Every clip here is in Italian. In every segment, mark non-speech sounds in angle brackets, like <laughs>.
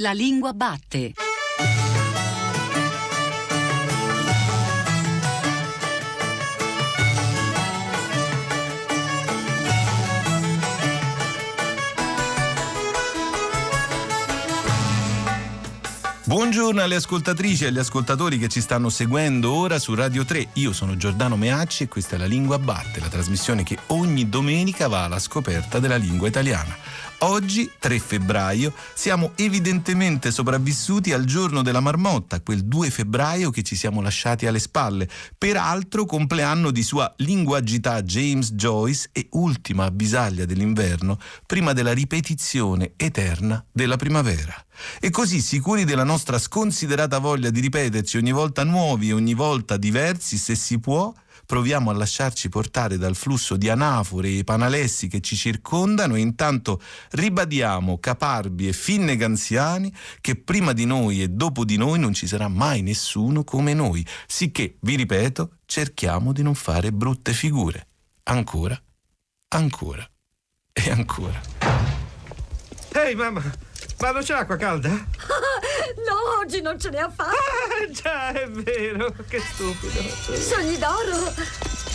La lingua batte. Buongiorno alle ascoltatrici e agli ascoltatori che ci stanno seguendo ora su Radio 3. Io sono Giordano Meacci e questa è La Lingua Batte, la trasmissione che ogni domenica va alla scoperta della lingua italiana. Oggi, 3 febbraio, siamo evidentemente sopravvissuti al giorno della marmotta, quel 2 febbraio che ci siamo lasciati alle spalle, peraltro compleanno di sua linguagità James Joyce e ultima avvisaglia dell'inverno, prima della ripetizione eterna della primavera. E così, sicuri della nostra sconsiderata voglia di ripeterci ogni volta nuovi e ogni volta diversi, se si può, proviamo a lasciarci portare dal flusso di anafore e panalessi che ci circondano e intanto ribadiamo caparbi e finneganziani che prima di noi e dopo di noi non ci sarà mai nessuno come noi, sicché, vi ripeto, cerchiamo di non fare brutte figure. Ancora, ancora e ancora. Ehi hey, mamma, ma non c'è acqua calda? <laughs> no, oggi non ce ne ha fatta. Ah, già, è vero. Che stupido. Sogni d'oro.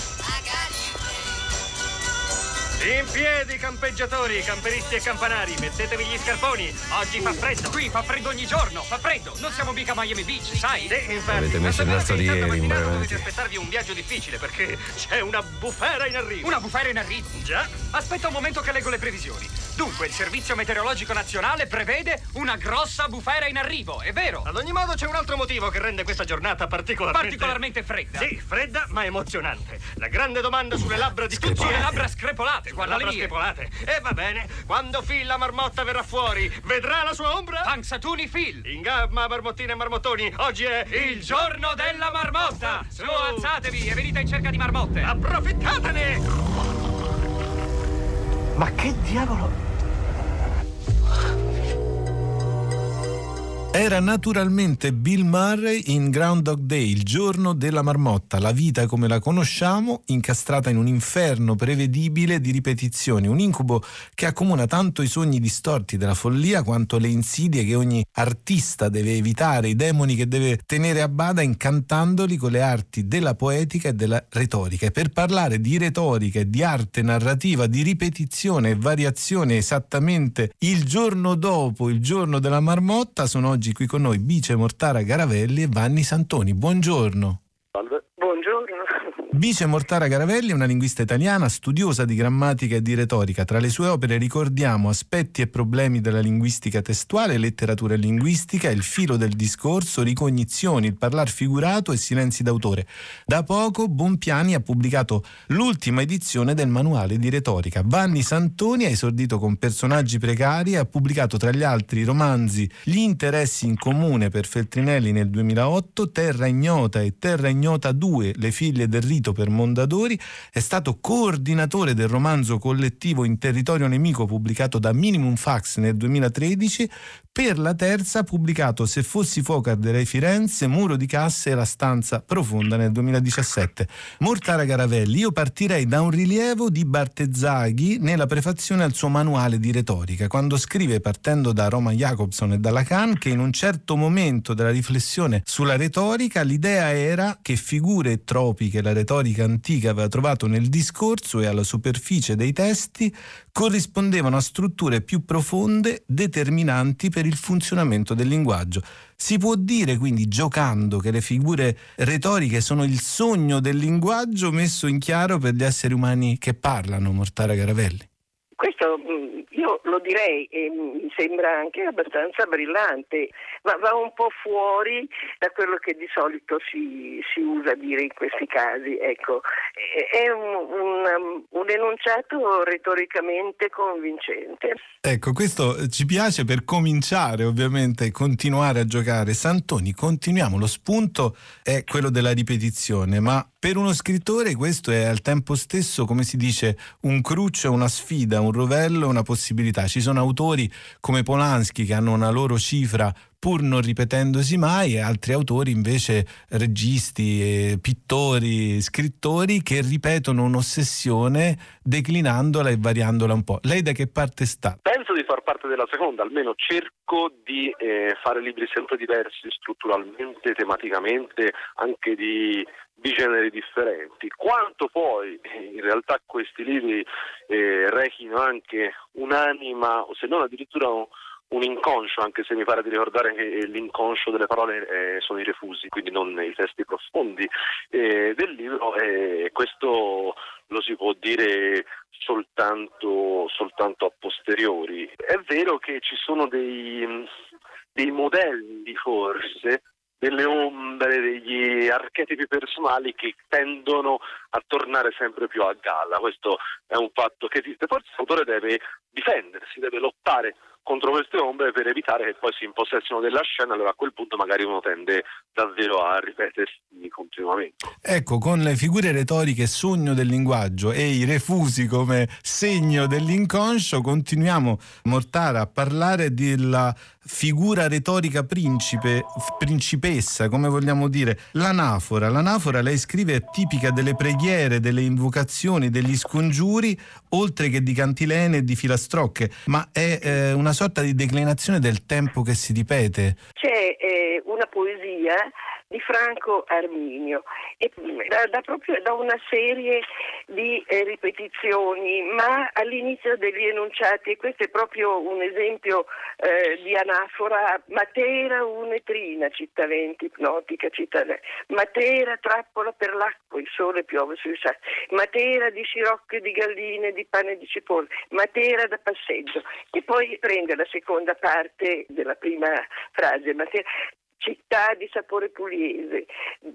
In piedi, campeggiatori, camperisti e campanari, mettetevi gli scarponi. Oggi fa freddo. Qui fa freddo ogni giorno, fa freddo. Non siamo mica Miami Beach, sai? Sì, infatti. Avete messo il nastro ieri, in. Dovete aspettarvi un viaggio difficile perché c'è una bufera in arrivo. Una bufera in arrivo? Già. Aspetta un momento che leggo le previsioni. Dunque, il Servizio Meteorologico Nazionale prevede una grossa bufera in arrivo, è vero? Ad ogni modo c'è un altro motivo che rende questa giornata particolarmente... Particolarmente fredda. Sì, fredda ma emozionante. La grande domanda sulle labbra di tutti... Sulle labbra screpolate, guarda le mie. E va bene, quando Phil la marmotta verrà fuori, vedrà la sua ombra? Panzatuni Phil. In gamma, marmottine e marmottoni, oggi è... Il giorno della marmotta! Su, alzatevi e venite in cerca di marmotte. Approfittatene! Ma che diavolo... Era naturalmente Bill Murray in Groundhog Day, il giorno della marmotta, la vita come la conosciamo, incastrata in un inferno prevedibile di ripetizioni, un incubo che accomuna tanto i sogni distorti della follia quanto le insidie che ogni artista deve evitare, i demoni che deve tenere a bada incantandoli con le arti della poetica e della retorica. E per parlare di retorica e di arte narrativa, di ripetizione e variazione esattamente il giorno dopo il giorno della marmotta, sono oggi oggi qui con noi Bice Mortara Garavelli e Vanni Santoni. Buongiorno. Bice Mortara Garavelli è una linguista italiana, studiosa di grammatica e di retorica. Tra le sue opere ricordiamo Aspetti e problemi della linguistica testuale, letteratura e linguistica, Il filo del discorso, Ricognizioni, il parlar figurato e Silenzi d'autore. Da poco Bonpiani ha pubblicato l'ultima edizione del manuale di retorica. Vanni Santoni ha esordito con personaggi precari e ha pubblicato tra gli altri romanzi Gli interessi in comune per Feltrinelli nel 2008, Terra ignota e Terra ignota 2, Le figlie del rito per Mondadori, è stato coordinatore del romanzo collettivo In territorio nemico pubblicato da Minimum Fax nel 2013, per la terza pubblicato Se fossi Focard Re Firenze, Muro di Casse e La stanza profonda nel 2017. Mortara Garavelli, io partirei da un rilievo di Bartezzaghi nella prefazione al suo manuale di retorica, quando scrive partendo da Roma Jacobson e da Lacan che in un certo momento della riflessione sulla retorica l'idea era che figure tropiche la retorica antica aveva trovato nel discorso e alla superficie dei testi corrispondevano a strutture più profonde determinanti per il funzionamento del linguaggio. Si può dire quindi giocando che le figure retoriche sono il sogno del linguaggio messo in chiaro per gli esseri umani che parlano, Mortara Garavelli? Questo mm, io lo direi e mi sembra anche abbastanza brillante, ma va un po' fuori da quello che di solito si, si usa dire in questi casi. Ecco, è un, un, un enunciato retoricamente convincente. Ecco, questo ci piace per cominciare ovviamente continuare a giocare. Santoni, continuiamo. Lo spunto è quello della ripetizione, ma per uno scrittore questo è al tempo stesso, come si dice, un cruccio, una sfida, un rovello, una possibilità. Ci sono autori come Polanski che hanno una loro cifra pur non ripetendosi mai, e altri autori invece, registi, pittori, scrittori, che ripetono un'ossessione declinandola e variandola un po'. Lei da che parte sta? Penso di far parte della seconda, almeno cerco di eh, fare libri sempre diversi strutturalmente, tematicamente, anche di di generi differenti. Quanto poi in realtà questi libri eh, rechino anche un'anima, o se non addirittura un, un inconscio, anche se mi pare di ricordare che l'inconscio delle parole eh, sono i refusi, quindi non i testi profondi eh, del libro, e questo lo si può dire soltanto, soltanto, a posteriori. È vero che ci sono dei, dei modelli forse delle ombre, degli archetipi personali che tendono a tornare sempre più a galla. Questo è un fatto che esiste. Forse l'autore deve difendersi, deve lottare contro queste ombre per evitare che poi si impossessino della scena, allora a quel punto magari uno tende davvero a ripetersi continuamente. Ecco, con le figure retoriche sogno del linguaggio e i refusi come segno dell'inconscio, continuiamo, Mortara, a parlare della figura retorica principe, principessa, come vogliamo dire, l'anafora. L'anafora, lei scrive, è tipica delle preghiere, delle invocazioni, degli scongiuri, oltre che di cantilene e di filastrocche, ma è eh, una sorta di declinazione del tempo che si ripete. C'è eh, una poesia di Franco Arminio. E da, da, proprio, da una serie di eh, ripetizioni, ma all'inizio degli enunciati, e questo è proprio un esempio eh, di anafora, Matera unetrina, città venti, ipnotica, città Matera trappola per l'acqua, il sole piove sui sassi, Matera di scirocche di galline, di pane di cipolle, Matera da passeggio, e poi prende la seconda parte della prima frase, Matera, città di sapore pugliese,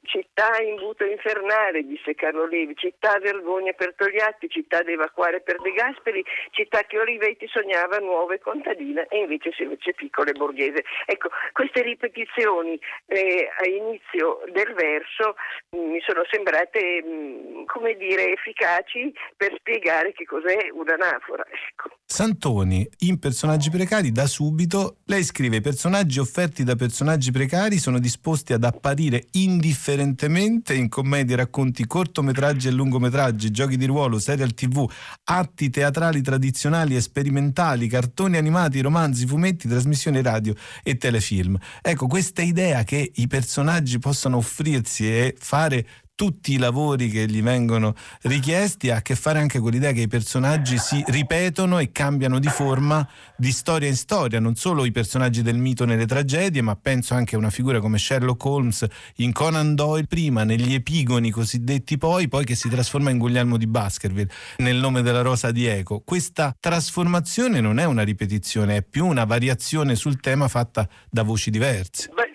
città imbuto infernale, disse Carlo Levi, città vergogna per Togliatti, città da evacuare per De Gasperi, città che Olivetti sognava nuova e contadina e invece si fece piccola e borghese. Ecco, queste ripetizioni eh, a inizio del verso mm, mi sono sembrate, mh, mm, come dire, efficaci per spiegare che cos'è un'anafora. Ecco. Santoni, in personaggi precari, da subito, lei scrive personaggi offerti da personaggi precari precari sono disposti ad apparire indifferentemente in commedie, racconti, cortometraggi e lungometraggi, giochi di ruolo, serial tv, atti teatrali tradizionali e sperimentali, cartoni animati, romanzi, fumetti, trasmissioni radio e telefilm. Ecco, questa idea che i personaggi possano offrirsi e fare tutti i lavori che gli vengono richiesti ha a che fare anche con l'idea che i personaggi si ripetono e cambiano di forma di storia in storia, non solo i personaggi del mito nelle tragedie, ma penso anche a una figura come Sherlock Holmes in Conan Doyle prima, negli epigoni cosiddetti poi, poi che si trasforma in Guglielmo di Baskerville nel nome della rosa di Eco. Questa trasformazione non è una ripetizione, è più una variazione sul tema fatta da voci diverse. Beh,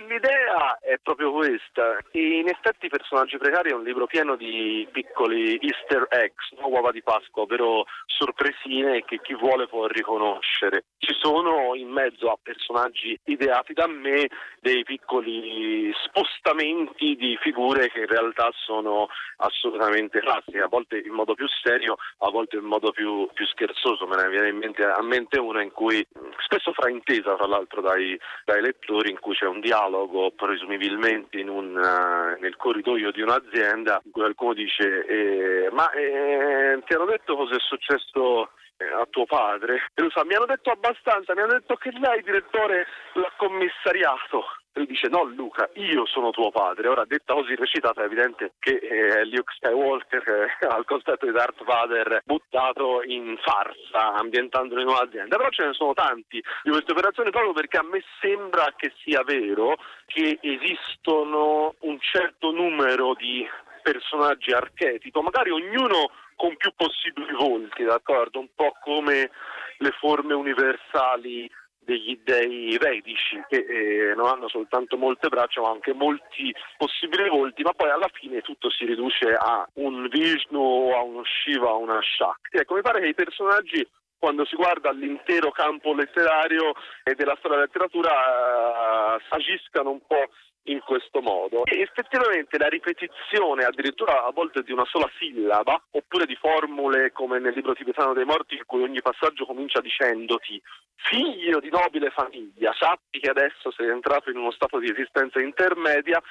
l'idea è proprio questa. In effetti Personaggi precari è un libro pieno di piccoli easter eggs, no? uova di Pasqua, ovvero sorpresine che chi vuole può riconoscere. Ci sono in mezzo a personaggi ideati da me dei piccoli spostamenti di figure che in realtà sono assolutamente classiche, a volte in modo più serio, a volte in modo più, più scherzoso. Me ne viene in mente, a mente una in cui spesso fraintesa tra l'altro dai, dai lettori, in cui c'è un dialogo presumibilmente un, uh, nel corridoio di un'azienda in cui qualcuno dice eh, ma eh, ti hanno detto cosa è successo eh, a tuo padre? E lui fa mi hanno detto abbastanza mi hanno detto che lei direttore l'ha commissariato lui dice no Luca io sono tuo padre ora detta così recitata è evidente che eh, Luke Skywalker eh, <laughs> al cospetto di Darth Vader buttato in farsa ambientandolo in un'azienda però ce ne sono tanti di queste operazioni proprio perché a me sembra che sia vero che esistono un certo numero di personaggi archetipo magari ognuno con più possibili volti, d'accordo? Un po' come le forme universali degli dei vedici che eh, non hanno soltanto molte braccia ma anche molti possibili volti, ma poi alla fine tutto si riduce a un Vishnu o a uno Shiva o una Shakti. Ecco, mi pare che i personaggi quando si guarda l'intero campo letterario e della storia della letteratura eh, agiscano un po' in questo modo. E effettivamente la ripetizione addirittura a volte di una sola sillaba, oppure di formule come nel libro tibetano dei morti, in cui ogni passaggio comincia dicendoti figlio di nobile famiglia, sappi che adesso sei entrato in uno stato di esistenza intermedia,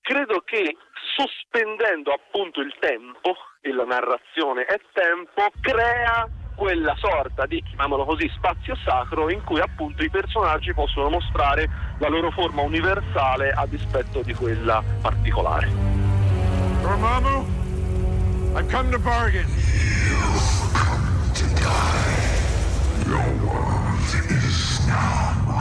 credo che sospendendo appunto il tempo, e la narrazione è tempo, crea quella sorta di, chiamiamolo così, spazio sacro in cui appunto i personaggi possono mostrare la loro forma universale a dispetto di quella particolare. Dormammu, I've come to bargain. You've come to die. Your world is now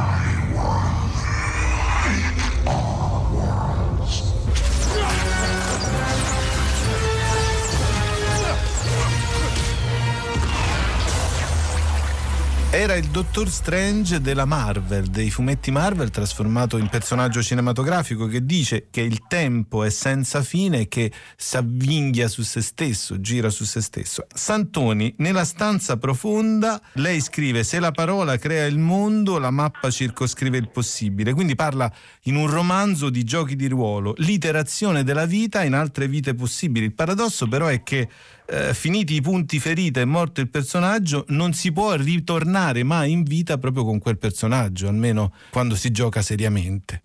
Era il Dottor Strange della Marvel, dei fumetti Marvel, trasformato in personaggio cinematografico che dice che il tempo è senza fine e che s'avvinghia su se stesso, gira su se stesso. Santoni, nella stanza profonda, lei scrive: Se la parola crea il mondo, la mappa circoscrive il possibile. Quindi parla in un romanzo di giochi di ruolo, l'iterazione della vita in altre vite possibili. Il paradosso, però, è che eh, finiti i punti ferita e morto il personaggio, non si può ritornare mai in vita proprio con quel personaggio, almeno quando si gioca seriamente.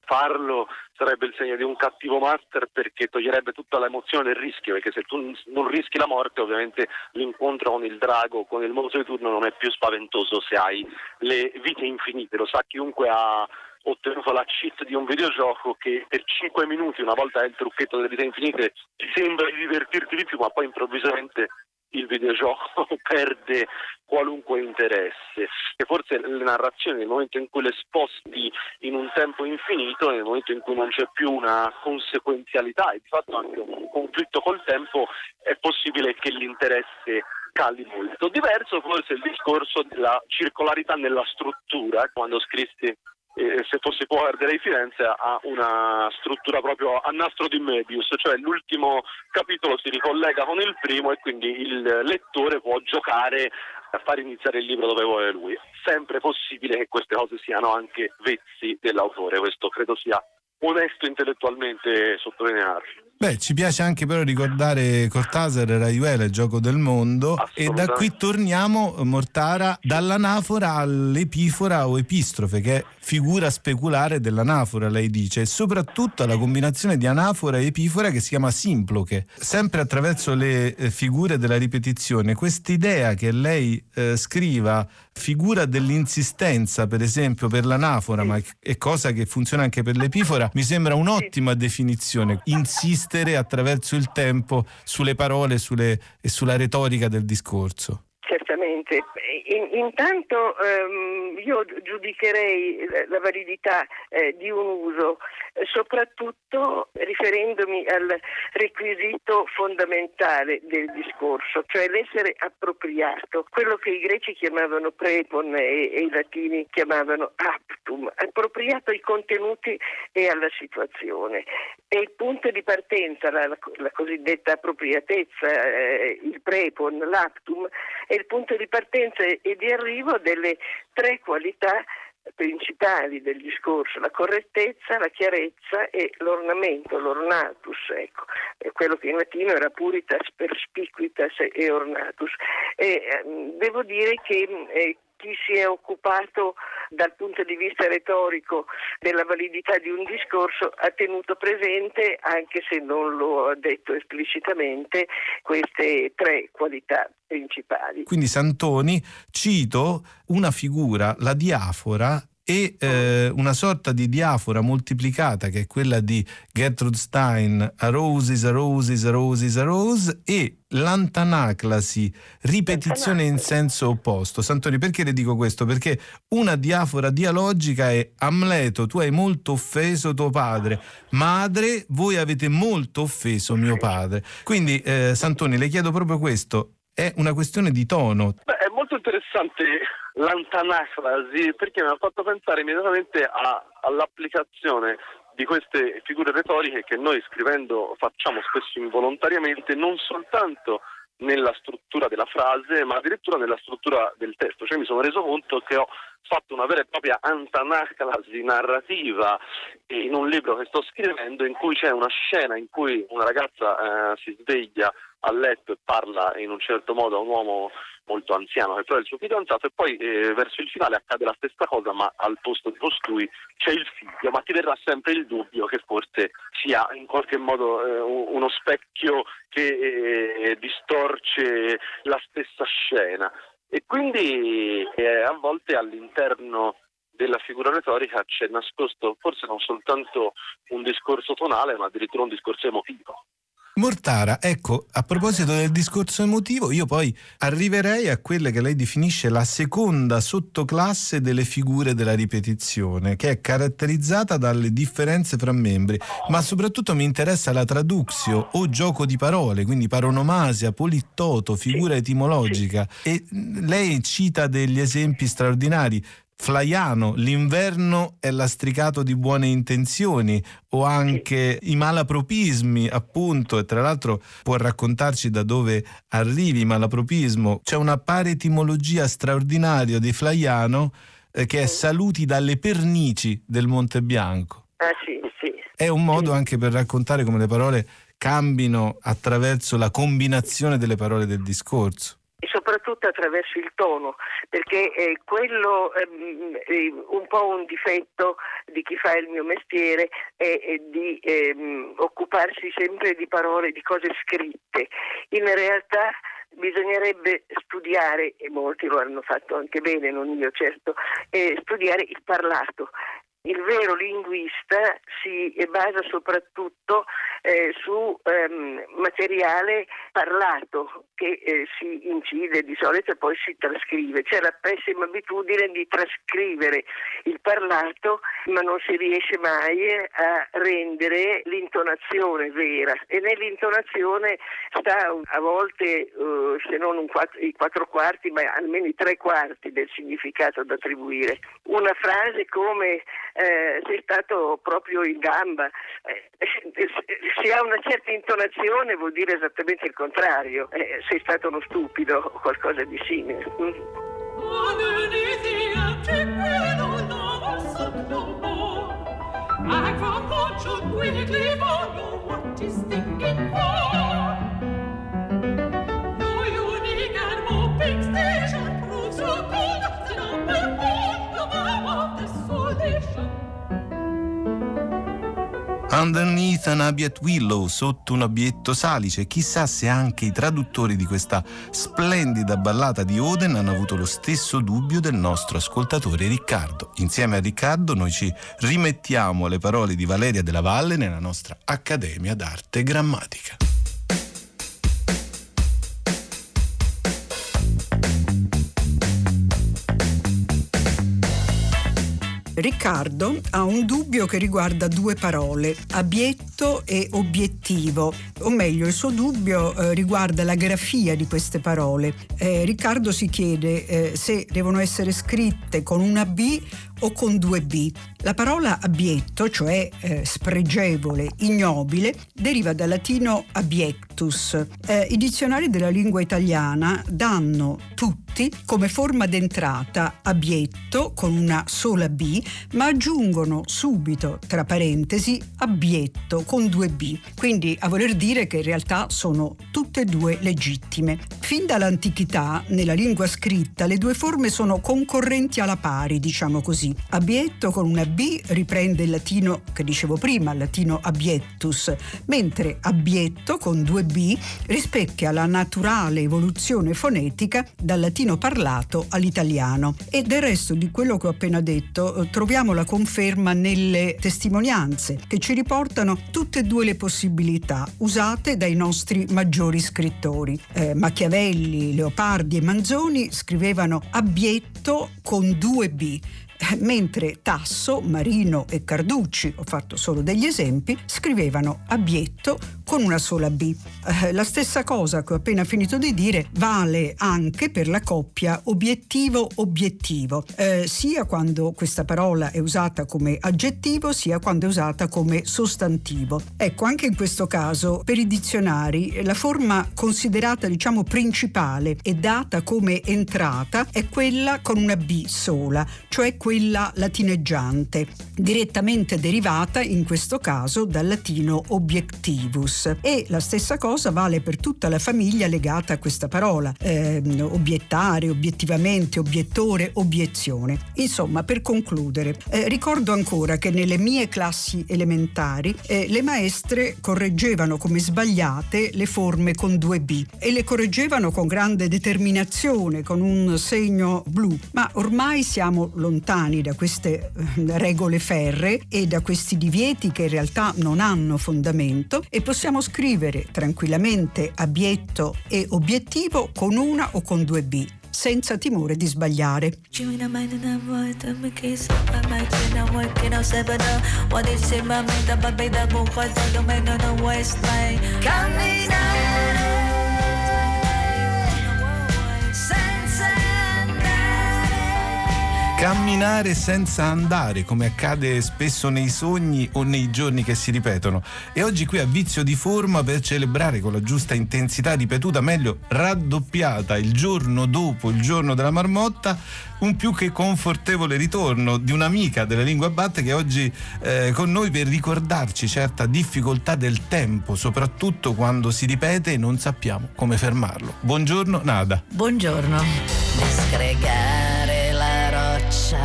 Farlo sarebbe il segno di un cattivo master perché toglierebbe tutta l'emozione del rischio, perché se tu non rischi la morte ovviamente l'incontro con il drago, con il mondo di turno non è più spaventoso se hai le vite infinite, lo sa chiunque ha ottenuto la cheat di un videogioco che per 5 minuti, una volta hai il trucchetto delle vite infinite, ti sembra di divertirti di più, ma poi improvvisamente il videogioco <laughs> perde qualunque interesse e forse le narrazioni nel momento in cui le sposti in un tempo infinito, nel momento in cui non c'è più una conseguenzialità e di fatto anche un conflitto col tempo, è possibile che l'interesse cali molto. Diverso forse il discorso della circolarità nella struttura, quando scrissi eh, se fossi Power di Firenze ha una struttura proprio a nastro di Medius, cioè l'ultimo capitolo si ricollega con il primo e quindi il lettore può giocare a far iniziare il libro dove vuole lui. Sempre possibile che queste cose siano anche vezzi dell'autore, questo credo sia onesto intellettualmente sottolinearlo. Beh, ci piace anche però ricordare Cortázar e Raiuela, il gioco del mondo, e da qui torniamo, Mortara, dall'anafora all'epifora o epistrofe, che è figura speculare dell'anafora, lei dice, e soprattutto alla combinazione di anafora e epifora che si chiama simploche, sempre attraverso le eh, figure della ripetizione. Quest'idea che lei eh, scriva figura dell'insistenza, per esempio, per l'anafora, ma è cosa che funziona anche per l'epifora, mi sembra un'ottima definizione. Insistere attraverso il tempo sulle parole sulle, e sulla retorica del discorso. Certamente. In, intanto ehm, io giudicherei la validità eh, di un uso soprattutto riferendomi al requisito fondamentale del discorso, cioè l'essere appropriato, quello che i greci chiamavano prepon e, e i latini chiamavano aptum, appropriato ai contenuti e alla situazione. E il punto di partenza, la, la, la cosiddetta appropriatezza, eh, il prepon, l'aptum, è il punto di partenza e di arrivo delle tre qualità principali del discorso, la correttezza, la chiarezza e l'ornamento, l'ornatus, ecco, quello che in latino era puritas perspicuitas e ornatus. E, ehm, devo dire che eh, chi si è occupato dal punto di vista retorico della validità di un discorso ha tenuto presente, anche se non lo ha detto esplicitamente, queste tre qualità principali. Quindi Santoni, cito una figura, la diafora, e eh, una sorta di diafora moltiplicata che è quella di Gertrude Stein a roses, a roses, a roses, a rose e l'antanaclasi, ripetizione in senso opposto. Santoni, perché le dico questo? Perché una diafora dialogica è Amleto, tu hai molto offeso tuo padre, madre, voi avete molto offeso mio padre. Quindi, eh, Santoni, le chiedo proprio questo, è una questione di tono. Beh, è molto interessante l'antanaclasi perché mi ha fatto pensare immediatamente a, all'applicazione di queste figure retoriche che noi scrivendo facciamo spesso involontariamente non soltanto nella struttura della frase, ma addirittura nella struttura del testo. Cioè mi sono reso conto che ho fatto una vera e propria antanaclasi narrativa in un libro che sto scrivendo in cui c'è una scena in cui una ragazza eh, si sveglia a letto e parla in un certo modo a un uomo molto anziano che però è il suo fidanzato e poi eh, verso il finale accade la stessa cosa ma al posto di costui c'è il figlio ma ti verrà sempre il dubbio che forse sia in qualche modo eh, uno specchio che eh, distorce la stessa scena e quindi eh, a volte all'interno della figura retorica c'è nascosto forse non soltanto un discorso tonale ma addirittura un discorso emotivo. Mortara, ecco, a proposito del discorso emotivo, io poi arriverei a quella che lei definisce la seconda sottoclasse delle figure della ripetizione, che è caratterizzata dalle differenze fra membri, ma soprattutto mi interessa la traduzione o gioco di parole, quindi paronomasia, polittoto, figura etimologica. E lei cita degli esempi straordinari. Flaiano, l'inverno è lastricato di buone intenzioni o anche i malapropismi, appunto, e tra l'altro può raccontarci da dove arrivi il malapropismo. C'è una paretimologia straordinaria di Flaiano eh, che è saluti dalle pernici del Monte Bianco. Ah, sì, sì. È un modo anche per raccontare come le parole cambino attraverso la combinazione delle parole del discorso e soprattutto attraverso il tono, perché eh, quello ehm, è un po' un difetto di chi fa il mio mestiere è, è di ehm, occuparsi sempre di parole, di cose scritte. In realtà bisognerebbe studiare, e molti lo hanno fatto anche bene, non io certo, eh, studiare il parlato. Il vero linguista si basa soprattutto eh, su ehm, materiale parlato che eh, si incide di solito e poi si trascrive. C'è la pessima abitudine di trascrivere il parlato ma non si riesce mai a rendere l'intonazione vera e nell'intonazione sta a volte uh, se non quattro, i quattro quarti ma almeno i tre quarti del significato da attribuire. Una frase come eh, sei stato proprio in gamba, eh, se ha una certa intonazione vuol dire esattamente il contrario, eh, sei stato uno stupido o qualcosa di simile. Mm. Underneath an Abiet Willow, sotto un abietto salice, chissà se anche i traduttori di questa splendida ballata di Oden hanno avuto lo stesso dubbio del nostro ascoltatore Riccardo. Insieme a Riccardo noi ci rimettiamo alle parole di Valeria della Valle nella nostra Accademia d'Arte Grammatica. Riccardo ha un dubbio che riguarda due parole, abietto e obiettivo, o meglio il suo dubbio eh, riguarda la grafia di queste parole. Eh, Riccardo si chiede eh, se devono essere scritte con una B o con due B. La parola abietto, cioè eh, spregevole, ignobile, deriva dal latino abiectus. Eh, I dizionari della lingua italiana danno tutti come forma d'entrata abietto con una sola B, ma aggiungono subito, tra parentesi, abietto con due B. Quindi a voler dire che in realtà sono tutte e due legittime. Fin dall'antichità, nella lingua scritta, le due forme sono concorrenti alla pari, diciamo così così. Abietto con una B riprende il latino che dicevo prima, il latino abiettus, mentre abietto con due B rispecchia la naturale evoluzione fonetica dal latino parlato all'italiano. E del resto di quello che ho appena detto eh, troviamo la conferma nelle testimonianze che ci riportano tutte e due le possibilità usate dai nostri maggiori scrittori. Eh, Machiavelli, Leopardi e Manzoni scrivevano abietto con due B mentre Tasso, Marino e Carducci, ho fatto solo degli esempi, scrivevano abietto con una sola B. Eh, la stessa cosa che ho appena finito di dire vale anche per la coppia obiettivo-obiettivo, eh, sia quando questa parola è usata come aggettivo, sia quando è usata come sostantivo. Ecco, anche in questo caso, per i dizionari, la forma considerata, diciamo, principale e data come entrata è quella con una B sola, cioè quella latineggiante, direttamente derivata in questo caso dal latino obiectivus e la stessa cosa vale per tutta la famiglia legata a questa parola, eh, obiettare, obiettivamente, obiettore, obiezione. Insomma, per concludere, eh, ricordo ancora che nelle mie classi elementari eh, le maestre correggevano come sbagliate le forme con due B e le correggevano con grande determinazione, con un segno blu, ma ormai siamo lontani da queste eh, regole ferre e da questi divieti che in realtà non hanno fondamento e possiamo possiamo scrivere tranquillamente abietto e obiettivo con una o con due B senza timore di sbagliare. Camminare Camminare senza andare, come accade spesso nei sogni o nei giorni che si ripetono. E oggi qui a Vizio di Forma per celebrare con la giusta intensità ripetuta, meglio raddoppiata, il giorno dopo il giorno della marmotta, un più che confortevole ritorno di un'amica della lingua batte che è oggi eh, con noi per ricordarci certa difficoltà del tempo, soprattutto quando si ripete e non sappiamo come fermarlo. Buongiorno Nada. Buongiorno. Disgregare roccia,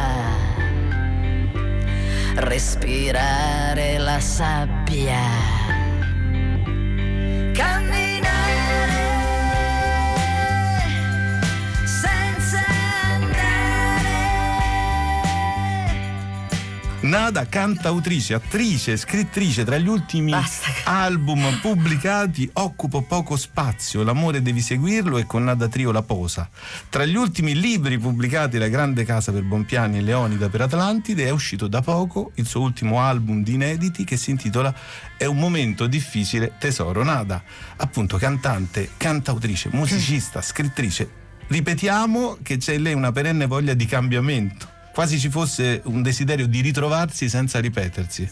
respirare la sabbia, camminare Nada, cantautrice, attrice, scrittrice, tra gli ultimi album pubblicati Occupo poco spazio, L'amore devi seguirlo e con Nada Trio La posa. Tra gli ultimi libri pubblicati La grande casa per Bompiani e Leonida per Atlantide è uscito da poco il suo ultimo album di inediti che si intitola È un momento difficile tesoro. Nada, appunto cantante, cantautrice, musicista, scrittrice. Ripetiamo che c'è in lei una perenne voglia di cambiamento quasi ci fosse un desiderio di ritrovarsi senza ripetersi.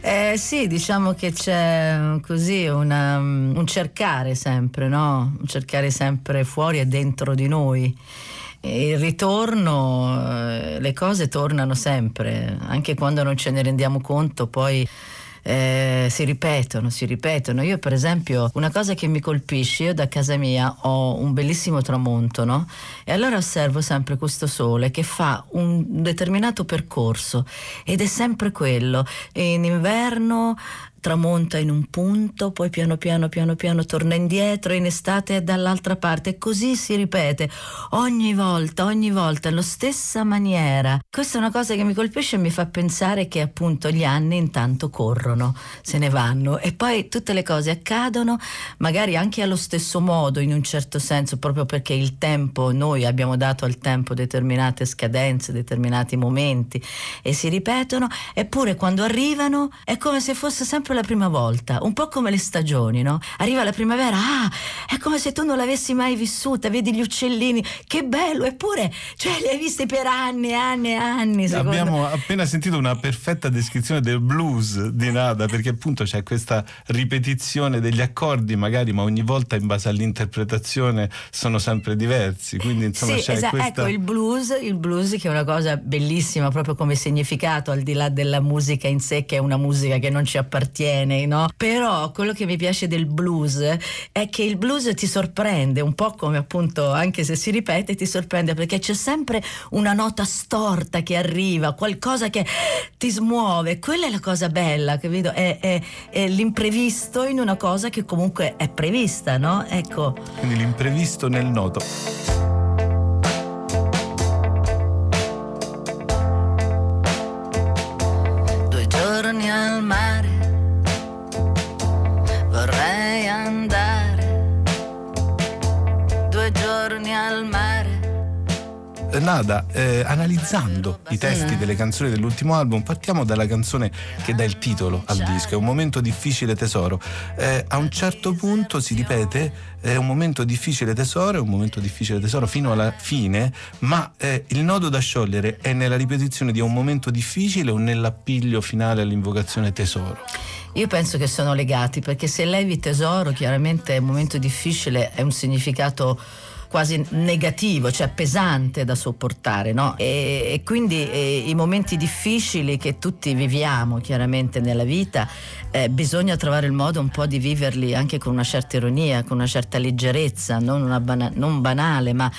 Eh, sì, diciamo che c'è così una, un cercare sempre, no? Un cercare sempre fuori e dentro di noi. Il ritorno, eh, le cose tornano sempre, anche quando non ce ne rendiamo conto, poi eh, si ripetono, si ripetono. Io per esempio una cosa che mi colpisce, io da casa mia ho un bellissimo tramonto, no? E allora osservo sempre questo sole che fa un determinato percorso ed è sempre quello. In inverno tramonta in un punto, poi piano piano piano piano torna indietro, in estate è dall'altra parte e così si ripete ogni volta, ogni volta, alla stessa maniera. Questa è una cosa che mi colpisce e mi fa pensare che appunto gli anni intanto corrono, se ne vanno e poi tutte le cose accadono magari anche allo stesso modo in un certo senso, proprio perché il tempo, noi abbiamo dato al tempo determinate scadenze, determinati momenti e si ripetono, eppure quando arrivano è come se fosse sempre la prima volta, un po' come le stagioni, no? Arriva la primavera, ah, è come se tu non l'avessi mai vissuta, vedi gli uccellini, che bello, eppure, cioè li hai visti per anni e anni e anni. Secondo... Abbiamo appena sentito una perfetta descrizione del blues di Nada, perché appunto c'è questa ripetizione degli accordi, magari, ma ogni volta in base all'interpretazione sono sempre diversi. Quindi insomma sì, c'è esatto. questa... Ecco, il blues, il blues che è una cosa bellissima proprio come significato, al di là della musica in sé, che è una musica che non ci appartiene appartiene, no? Però quello che mi piace del blues è che il blues ti sorprende, un po' come appunto, anche se si ripete, ti sorprende perché c'è sempre una nota storta che arriva, qualcosa che ti smuove. Quella è la cosa bella, capito? È, è, è l'imprevisto in una cosa che comunque è prevista, no? Ecco. Quindi l'imprevisto nel noto. Giorni al mare Eh, Nada, eh, analizzando i testi Mm. delle canzoni dell'ultimo album, partiamo dalla canzone che dà il titolo al disco, è un momento difficile tesoro. Eh, a un certo punto si ripete, è un momento difficile tesoro, è un momento difficile tesoro fino alla fine, ma eh, il nodo da sciogliere è nella ripetizione di un momento difficile o nell'appiglio finale all'invocazione tesoro? Io penso che sono legati perché se levi tesoro, chiaramente è un momento difficile, è un significato quasi negativo, cioè pesante da sopportare, no? E, e quindi eh, i momenti difficili che tutti viviamo chiaramente nella vita, eh, bisogna trovare il modo un po' di viverli anche con una certa ironia, con una certa leggerezza, non, bana- non banale, ma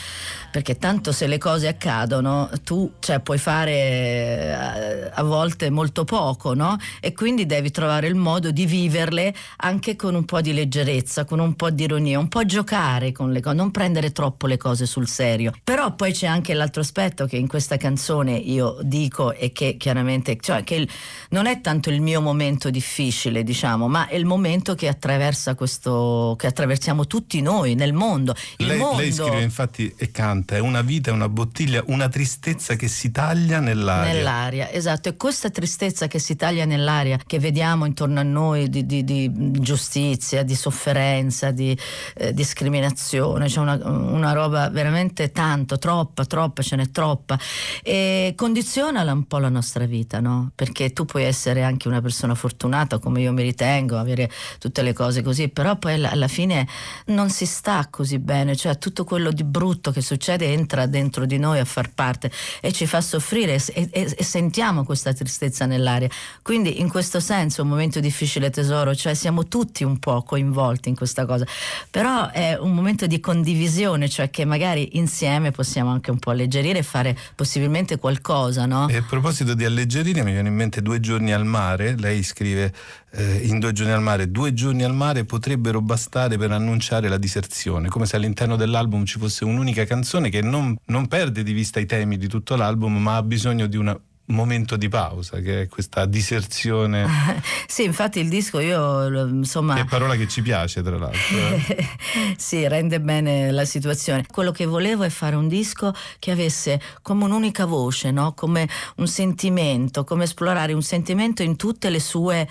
perché tanto se le cose accadono tu cioè, puoi fare eh, a volte molto poco, no? E quindi devi trovare il modo di viverle anche con un po' di leggerezza, con un po' di ironia, un po' giocare con le cose, non prendere troppo le cose sul serio. Però poi c'è anche l'altro aspetto che in questa canzone io dico e che chiaramente, cioè che il- non è tanto il mio momento difficile, diciamo, ma è il momento che attraversa questo, che attraversiamo tutti noi nel mondo. Il Lei, mondo lei scrive infatti e canta, è una vita, è una bottiglia, una tristezza che si taglia nell'aria. Nell'aria, esatto. E questa tristezza che si taglia nell'aria, che vediamo intorno a noi di, di- di giustizia, di sofferenza, di eh, discriminazione, c'è una, una roba veramente tanto, troppa, troppa, ce n'è troppa. E condiziona un po' la nostra vita, no? Perché tu puoi essere anche una persona fortunata, come io mi ritengo, avere tutte le cose così, però poi alla fine non si sta così bene, cioè tutto quello di brutto che succede entra dentro di noi a far parte e ci fa soffrire e, e- e sentiamo questa tristezza nell'aria. Quindi in questo senso è un momento difficile tesoro, cioè siamo tutti un po' coinvolti in questa cosa, però è un momento di condivisione, cioè che magari insieme possiamo anche un po' alleggerire e fare possibilmente qualcosa, no? E a proposito di alleggerire, mi viene in mente due giorni al mare. Lei scrive eh, in due giorni al mare: due giorni al mare potrebbero bastare per annunciare la diserzione, come se all'interno dell'album ci fosse un'unica canzone che non, non perde di vista i temi di tutto l'album, ma ha bisogno di un momento di pausa, che è questa diserzione. <laughs> Sì, infatti il disco io insomma Che è parola che ci piace, tra l'altro. eh. <laughs> sì, rende bene la situazione. Quello che volevo è fare un disco che avesse come un'unica voce, no? come un sentimento, come esplorare un sentimento in tutte le sue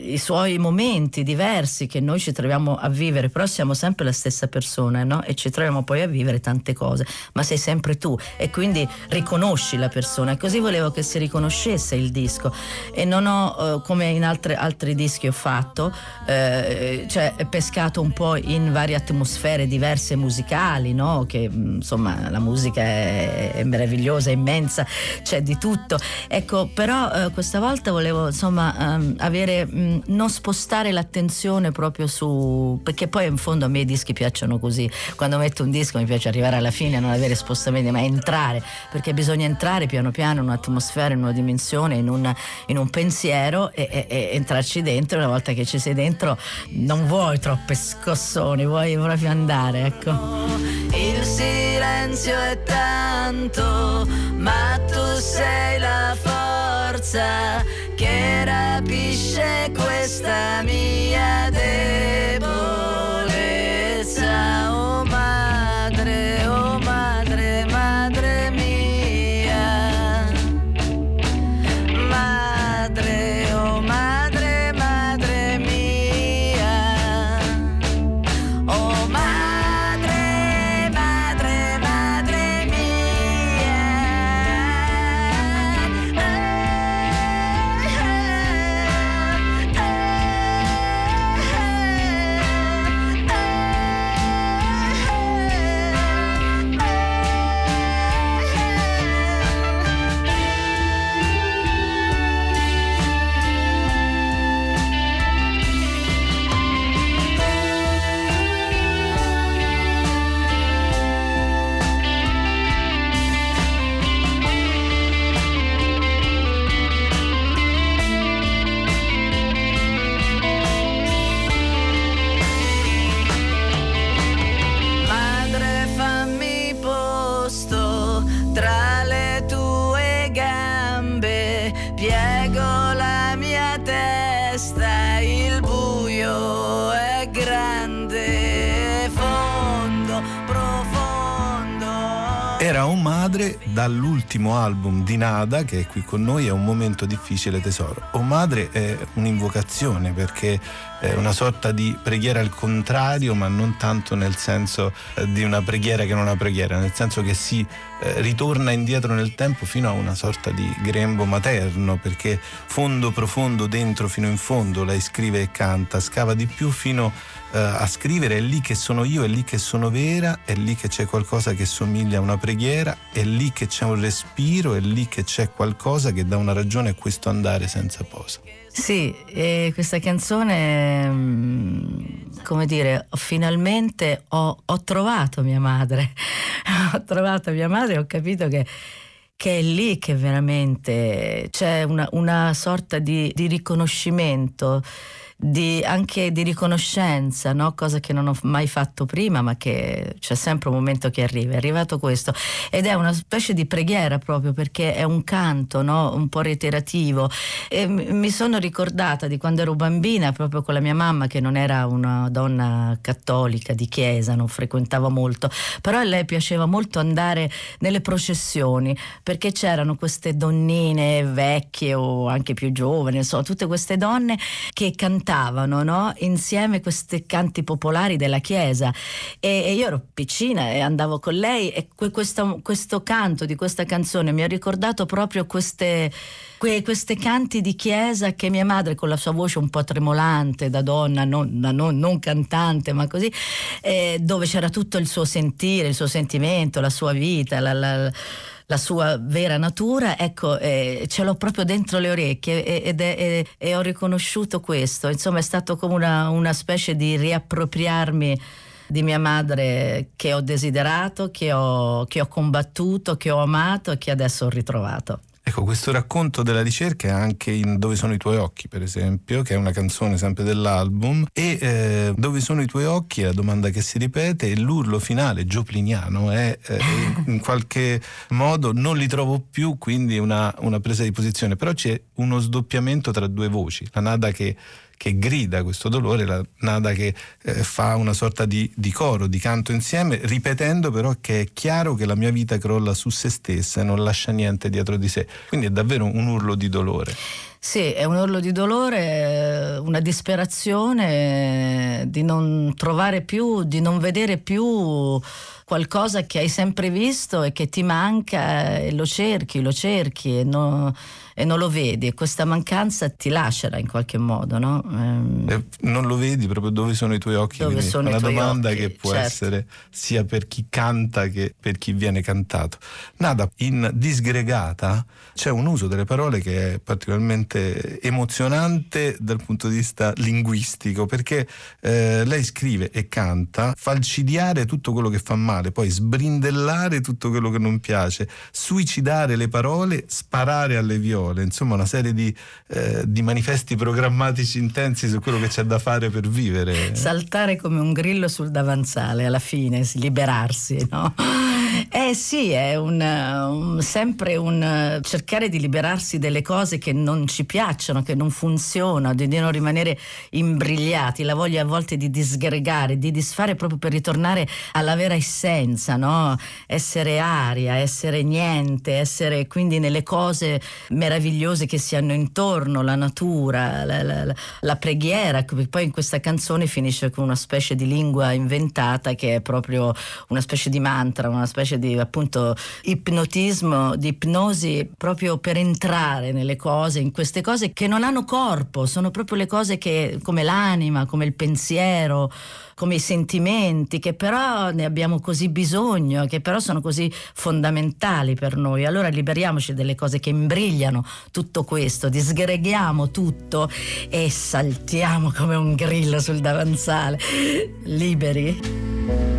i suoi momenti diversi che noi ci troviamo a vivere, però siamo sempre la stessa persona no? e ci troviamo poi a vivere tante cose, ma sei sempre tu e quindi riconosci la persona così volevo che si riconoscesse il disco e non ho, eh, come in altre- altri dischi ho fatto, eh, cioè pescato un po' in varie atmosfere diverse musicali, no? che mh, insomma la musica è, è meravigliosa, è immensa, c'è di tutto. Ecco, però eh, questa volta volevo insomma ehm, avere, mh, non spostare l'attenzione proprio su, perché poi in fondo a me i dischi piacciono così, quando metto un disco mi piace arrivare alla fine non avere spostamenti, ma entrare, perché bisogna entrare piano piano in un'atmosfera, in una dimensione, in un, in un pensiero e, e- e entrarci dentro, una volta che ci sei dentro non vuoi troppe scossoni, vuoi proprio andare, ecco. Il silenzio è tanto, ma tu sei la forza che rapisce questa mia debolezza. Parole dall'ultimo album di Nada che è qui con noi, è un momento difficile tesoro. O madre è un'invocazione perché è una sorta di preghiera al contrario, ma non tanto nel senso eh, di una preghiera che non è una preghiera, nel senso che si eh, ritorna indietro nel tempo fino a una sorta di grembo materno, perché fondo profondo dentro fino in fondo lei scrive e canta, scava di più fino eh, a scrivere, è lì che sono io, è lì che sono vera, è lì che c'è qualcosa che somiglia a una preghiera, è lì che c'è un respiro, è lì che c'è qualcosa che dà una ragione a questo andare senza posa. Sì, questa canzone, mm, come dire, finalmente ho, ho trovato mia madre, <laughs> ho trovato mia madre e ho capito che, che è lì che veramente c'è una, una sorta di, di riconoscimento di, anche di riconoscenza, no? cosa che non ho mai fatto prima, ma che c'è sempre un momento che arriva. È arrivato questo ed è una specie di preghiera proprio perché è un canto no? un po' reiterativo. E mi sono ricordata di quando ero bambina, proprio con la mia mamma, che non era una donna cattolica di chiesa, non frequentava molto, però a lei piaceva molto andare nelle processioni perché c'erano queste donnine vecchie o anche più giovani, insomma, tutte queste donne che cantavano no? insieme questi canti popolari della chiesa e, e, io ero piccina e andavo con lei e que, questo, questo, canto di questa canzone mi ha ricordato proprio queste, que, queste canti di chiesa che mia madre con la sua voce un po' tremolante da donna, non, da non, non cantante ma così, eh, dove c'era tutto il suo sentire, il suo sentimento, la sua vita, la, la la sua vera natura, ecco, eh, ce l'ho proprio dentro le orecchie ed è, e, e ho riconosciuto questo. Insomma, è stato come una, una specie di riappropriarmi di mia madre che ho desiderato, che ho, che ho combattuto, che ho amato e che adesso ho ritrovato. Ecco, questo racconto della ricerca è anche in Dove sono i tuoi occhi, per esempio, che è una canzone sempre dell'album, e eh, Dove sono i tuoi occhi è la domanda che si ripete e l'urlo finale giopliniano è eh, in qualche modo non li trovo più, quindi una, una presa di posizione, però c'è uno sdoppiamento tra due voci, la nada che che grida questo dolore, la nada che eh, fa una sorta di, di, coro, di canto insieme, ripetendo però che è chiaro che la mia vita crolla su se stessa e non lascia niente dietro di sé. Quindi è davvero un urlo di dolore. Sì, è un urlo di dolore, una disperazione di non trovare più, di non vedere più qualcosa che hai sempre visto e che ti manca e lo cerchi, lo cerchi e non e non lo vedi e questa mancanza ti lacera in qualche modo, no? Ehm... Eh, non lo vedi proprio dove sono i tuoi occhi? Dove sono una i tuoi domanda occhi, che può certo. essere sia per chi canta che per chi viene cantato. Nada, in disgregata c'è un uso delle parole che è particolarmente emozionante dal punto di vista linguistico perché eh, lei scrive e canta falcidiare tutto quello che fa male, poi sbrindellare tutto quello che non piace, suicidare le parole, sparare alle viole parole, insomma una serie di, eh, di, manifesti programmatici intensi su quello che c'è da fare per vivere. Saltare come un grillo sul davanzale alla fine, liberarsi, no? Eh sì, è un, un, sempre un cercare di liberarsi delle cose che non ci piacciono, che non funzionano, di non rimanere imbrigliati, la voglia a volte di disgregare, di disfare proprio per ritornare alla vera essenza, no? Essere aria, essere niente, essere quindi nelle cose meravigliose che si hanno intorno, la natura, la, la, la preghiera, poi in questa canzone finisce con una specie di lingua inventata che è proprio una specie di mantra, una specie di appunto ipnotismo, di ipnosi proprio per entrare nelle cose, in queste cose che non hanno corpo, sono proprio le cose che come l'anima, come il pensiero, come i sentimenti, che però ne abbiamo così bisogno, che però sono così fondamentali per noi. Allora liberiamoci delle cose che imbrigliano tutto questo, disgreghiamo tutto e saltiamo come un grillo sul davanzale, liberi.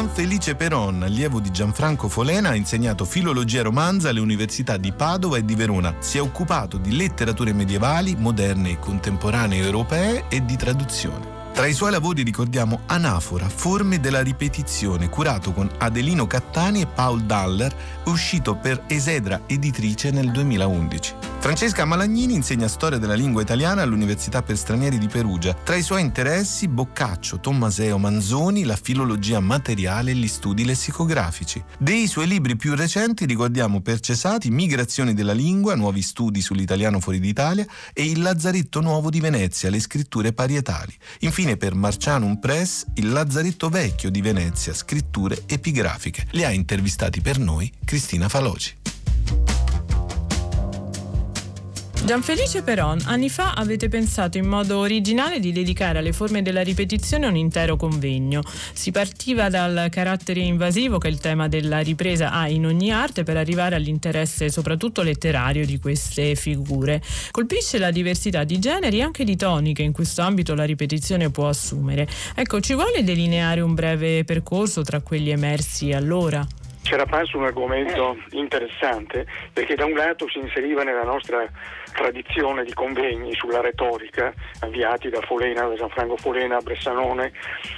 Gianfelice Peron, allievo di Gianfranco Folena, ha insegnato filologia romanza alle università di Padova e di Verona. Si è occupato di letterature medievali, moderne e contemporanee europee e di traduzione. Tra i suoi lavori ricordiamo Anafora, forme della ripetizione, curato con Adelino Cattani e Paul Daller, uscito per Esedra Editrice nel 2011. Francesca Malagnini insegna storia della lingua italiana all'Università per stranieri di Perugia. Tra i suoi interessi Boccaccio, Tommaseo, Manzoni, la filologia materiale e gli studi lessicografici. Dei suoi libri più recenti ricordiamo Per Cesati, Migrazioni della lingua, nuovi studi sull'italiano fuori d'Italia e Il Lazzaretto Nuovo di Venezia, le scritture parietali. Infine per Marcianum Press, Il Lazzaretto Vecchio di Venezia, scritture epigrafiche. Li ha intervistati per noi Cristina Faloci. Gianfelice Peron, anni fa avete pensato in modo originale di dedicare alle forme della ripetizione un intero convegno. Si partiva dal carattere invasivo che il tema della ripresa ha in ogni arte per arrivare all'interesse soprattutto letterario di queste figure. Colpisce la diversità di generi e anche di toni che in questo ambito la ripetizione può assumere. Ecco, ci vuole delineare un breve percorso tra quelli emersi allora? C'era apparso un argomento interessante perché da un lato si inseriva nella nostra tradizione di convegni sulla retorica avviati da Folena, da Gianfranco Folena a Bressanone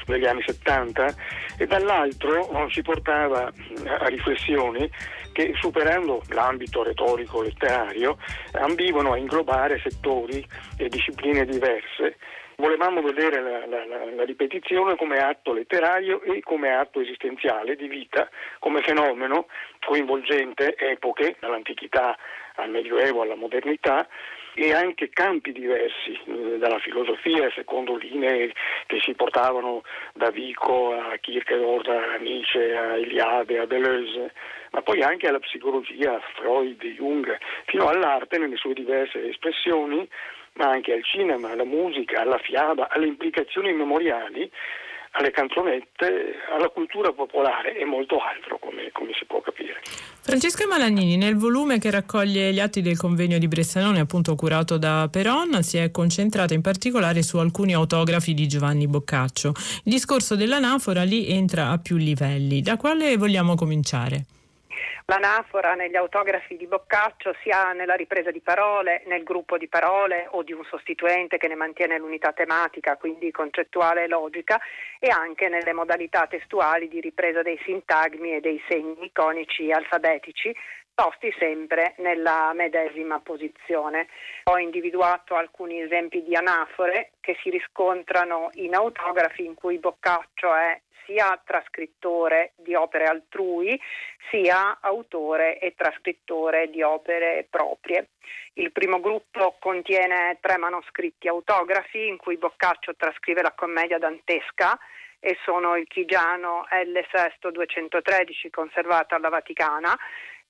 negli anni 70 e dall'altro oh, si portava a riflessioni che superando l'ambito retorico letterario ambivano a inglobare settori e discipline diverse. Volevamo vedere la, la, la, ripetizione come atto letterario e come atto esistenziale di vita, come fenomeno coinvolgente epoche, dall'antichità al Medioevo alla modernità e anche campi diversi, eh, dalla filosofia secondo linee che si portavano da Vico a Kierkegaard, a Nietzsche, a Eliade, a Deleuze, ma poi anche alla psicologia, Freud, Jung, fino all'arte nelle sue diverse espressioni ma anche al cinema, alla musica, alla fiaba, alle implicazioni memoriali, alle canzonette, alla cultura popolare e molto altro, come, come, si può capire. Francesca Malagnini, nel volume che raccoglie gli atti del convegno di Bressanone, appunto curato da Peron, si è concentrata in particolare su alcuni autografi di Giovanni Boccaccio. Il discorso dell'anafora lì entra a più livelli. Da quale vogliamo cominciare? L'anafora negli autografi di Boccaccio sia nella ripresa di parole, nel gruppo di parole o di un sostituente che ne mantiene l'unità tematica, quindi concettuale e logica, e anche nelle modalità testuali di ripresa dei sintagmi e dei segni iconici alfabetici posti sempre nella medesima posizione. Ho individuato alcuni esempi di anafore che si riscontrano in autografi in cui Boccaccio è sia trascrittore di opere altrui, sia autore e trascrittore di opere proprie. Il primo gruppo contiene tre manoscritti autografi in cui Boccaccio trascrive la commedia dantesca e sono il Chigiano L. Sesto 213 conservato alla Vaticana,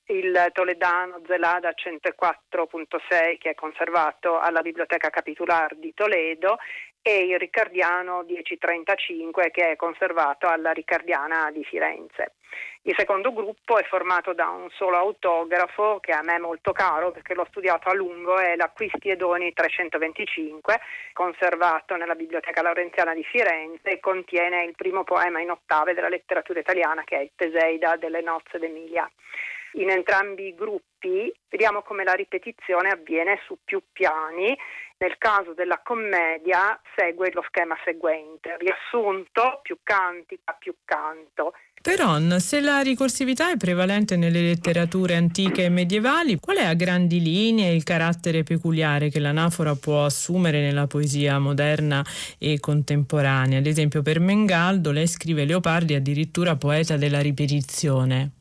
il Toledano Zelada 104.6 che è conservato alla Biblioteca Capitular di Toledo e il Riccardiano 1035 che è conservato alla Riccardiana di Firenze. Il secondo gruppo è formato da un solo autografo che a me è molto caro perché l'ho studiato a lungo, è l'Acquisti e Doni 325, conservato nella Biblioteca Laurenziana di Firenze e contiene il primo poema in ottave della letteratura italiana che è il Teseida delle nozze d'Emilia in entrambi i gruppi vediamo come la ripetizione avviene su più piani. Nel caso della commedia segue lo schema seguente, riassunto, più cantica, più canto. Peron, se la ricorsività è prevalente nelle letterature antiche e medievali, qual è a grandi linee il carattere peculiare che l'anafora può assumere nella poesia moderna e contemporanea? Ad esempio per Mengaldo lei scrive Leopardi addirittura poeta della ripetizione.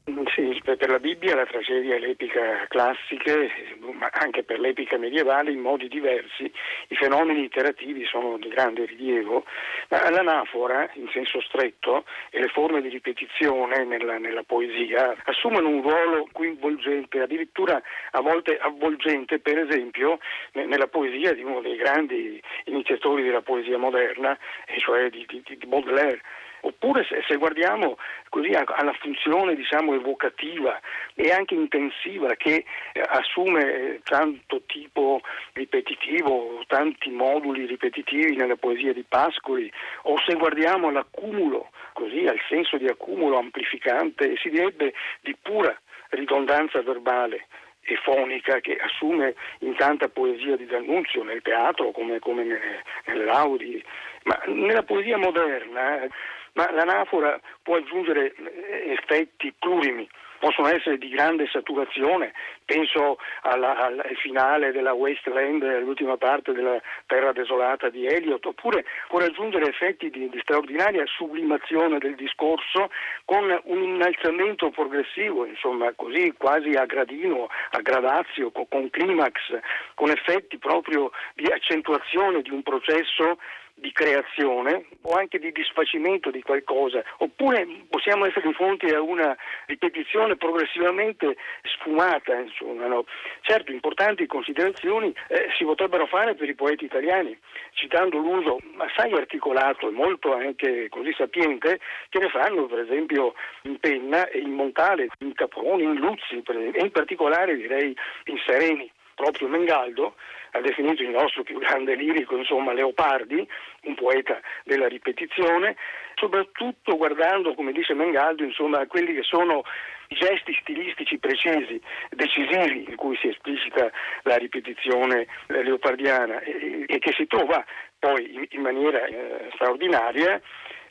Bibbia, la tragedia e l'epica classiche, ma anche per l'epica medievale in modi diversi, i fenomeni iterativi sono di grande rilievo, ma l'anafora, in senso stretto, e le forme di ripetizione nella, nella poesia assumono un ruolo coinvolgente, addirittura a volte avvolgente, per esempio nella poesia di uno dei grandi iniziatori della poesia moderna, e cioè di, di, di Baudelaire. Oppure se, se guardiamo così alla funzione diciamo, evocativa e anche intensiva che eh, assume c'è tanto tipo ripetitivo, tanti moduli ripetitivi nella poesia di Pascoli, o se guardiamo l'accumulo, così al senso di accumulo amplificante, si direbbe di pura ridondanza verbale e fonica che assume in tanta poesia di D'Annunzio nel teatro come, come nelle, nelle laudi, ma nella poesia moderna eh, ma l'anafora può aggiungere eh, effetti plurimi. Possono essere di grande saturazione, penso alla, al finale della Wasteland, l'ultima parte della Terra desolata di Eliot, oppure può raggiungere effetti di, di straordinaria sublimazione del discorso con un innalzamento progressivo, insomma così quasi a gradino, a gradazio, con, con climax, con effetti proprio di accentuazione di un processo di creazione o anche di disfacimento di qualcosa, oppure possiamo essere di fronte a una ripetizione progressivamente sfumata. Insomma, no? Certo, importanti considerazioni eh, si potrebbero fare per i poeti italiani, citando l'uso assai articolato e molto anche così sapiente che ne fanno per esempio in Penna e in Montale, in Caproni, in Luzzi e in particolare direi in Sereni. Proprio Mengaldo ha definito il nostro più grande lirico, insomma, Leopardi, un poeta della ripetizione, soprattutto guardando, come dice Mengaldo, insomma, quelli che sono i gesti stilistici precisi, decisivi in cui si esplicita la ripetizione leopardiana e, e, che si trova poi in, in maniera eh, straordinaria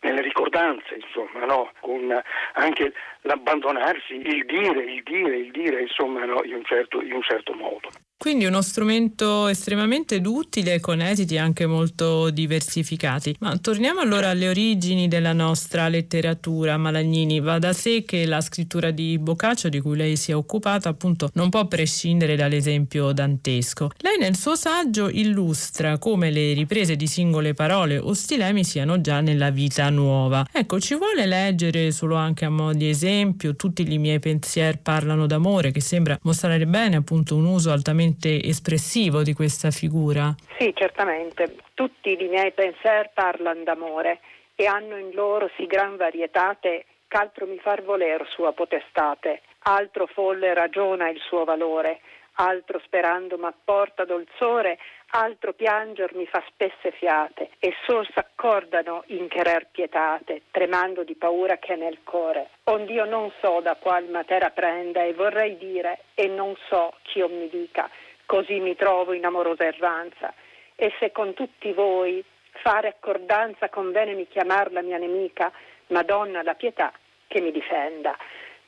nelle ricordanze, insomma, no? con anche l'abbandonarsi, il dire, il dire, il dire, insomma, no? in, un certo, in un certo modo. Quindi uno strumento estremamente utile con esiti anche molto diversificati. Ma torniamo allora alle origini della nostra letteratura. Malagnini, va da sé che la scrittura di Boccaccio, di cui lei si è occupata, appunto non può prescindere dall'esempio dantesco. Lei nel suo saggio illustra come le riprese di singole parole o stilemi siano già nella vita nuova. Ecco, ci vuole leggere solo anche a mo' di esempio tutti i miei pensieri parlano d'amore, che sembra mostrare bene appunto un uso altamente espressivo di questa figura. Sì, certamente. Tutti i miei pensieri parlano d'amore e hanno in loro sì gran varietate ch'altro mi far voler sua potestate, altro folle ragiona il suo valore, altro sperando m'apporta dolzore, altro pianger mi fa spesse fiate, e sol s'accordano in querer pietate, tremando di paura che è nel core. Ond'io non so da qual matera prenda, e vorrei dire, e non so ch'io mi dica, così mi trovo in amorosa erranza. E se con tutti voi fare accordanza convene mi chiamar la mia nemica, Madonna la pietà che mi difenda.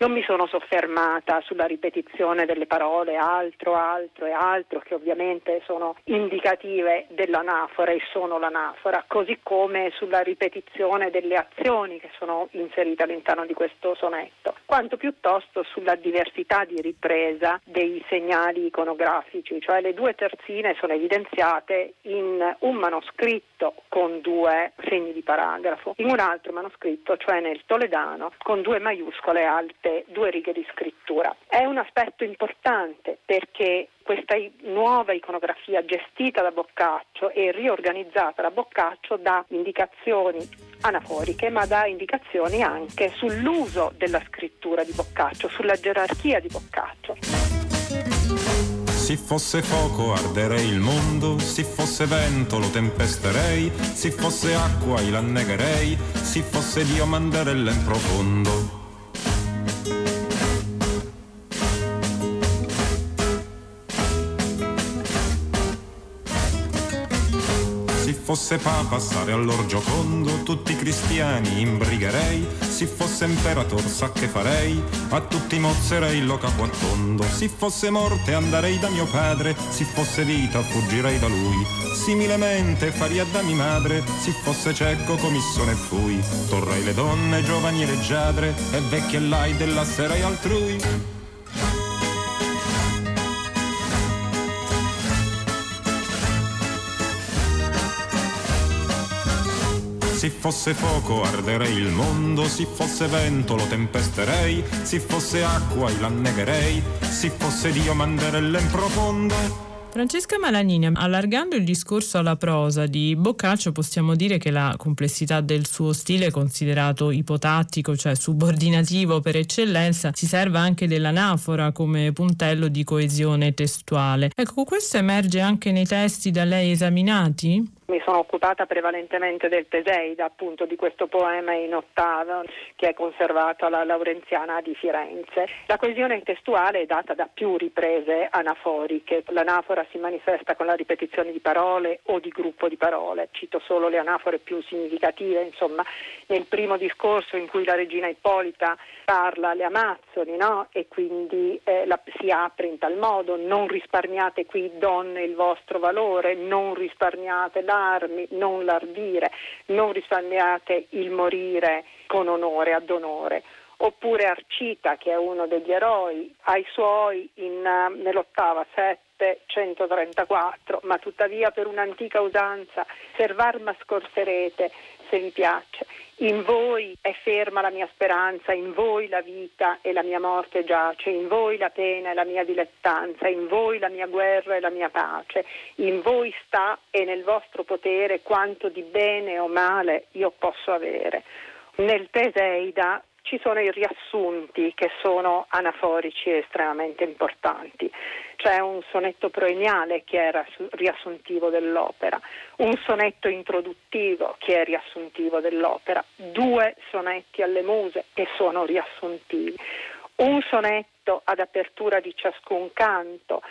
Non mi sono soffermata sulla ripetizione delle parole altro, altro e altro, che ovviamente sono indicative dell'anafora e sono l'anafora, così come sulla ripetizione delle azioni che sono inserite all'interno di questo sonetto, quanto piuttosto sulla diversità di ripresa dei segnali iconografici, cioè le due terzine sono evidenziate in un manoscritto con due segni di paragrafo, in un altro manoscritto, cioè nel toledano, con due maiuscole alte due righe di scrittura. È un aspetto importante perché questa nuova iconografia gestita da Boccaccio e riorganizzata da Boccaccio dà indicazioni anaforiche, ma dà indicazioni anche sull'uso della scrittura di Boccaccio, sulla gerarchia di Boccaccio. Se fosse fuoco arderei il mondo, se fosse vento lo tempesterei, se fosse acqua io l'annegherei, se fosse Dio manderella in profondo. Fosse papa stare all'orgiocondo, tutti i cristiani imbrigherei, se fosse imperator sa che farei, a tutti mozzerei lo capo a tondo, se fosse morte andrei da mio padre, se fosse vita fuggirei da lui, similemente faria da mia madre, se fosse cieco commisso ne fui, torrei le donne giovani e leggiadre, e vecchie lai della sera altrui. Se fosse fuoco arderei il mondo, se fosse vento lo tempesterei, se fosse acqua l'annegherei, se fosse Dio manderella in profondo. Francesca Malanini, allargando il discorso alla prosa di Boccaccio, possiamo dire che la complessità del suo stile, considerato ipotattico, cioè subordinativo per eccellenza, si serve anche dell'anafora come puntello di coesione testuale. Ecco, questo emerge anche nei testi da lei esaminati? Sono occupata prevalentemente del Teseida, appunto di questo poema in ottava che è conservato alla Laurenziana di Firenze. La coesione testuale è data da più riprese anaforiche. L'anafora si manifesta con la ripetizione di parole o di gruppo di parole. Cito solo le anafore più significative, insomma, nel primo discorso in cui la regina Ippolita parla alle Amazzoni, no? E quindi eh, la, si apre in tal modo, non risparmiate qui donne il vostro valore, non risparmiate l'armi, non l'ardire, non risparmiate il morire con onore, ad onore. Oppure Arcita, che è uno degli eroi, ai suoi in, uh, nell'ottava 734, ma tuttavia per un'antica usanza, servarma scorserete se vi piace. In voi è ferma la mia speranza, in voi la vita e la mia morte giace, in voi la pena e la mia dilettanza, in voi la mia guerra e la mia pace, in voi sta e nel vostro potere quanto di bene o male io posso avere. Nel Teseida ci sono i riassunti che sono anaforici e estremamente importanti. C'è un sonetto proemiale che è riassuntivo dell'opera, un sonetto introduttivo che è riassuntivo dell'opera, due sonetti alle muse che sono riassuntivi, un sonetto ad apertura di ciascun canto,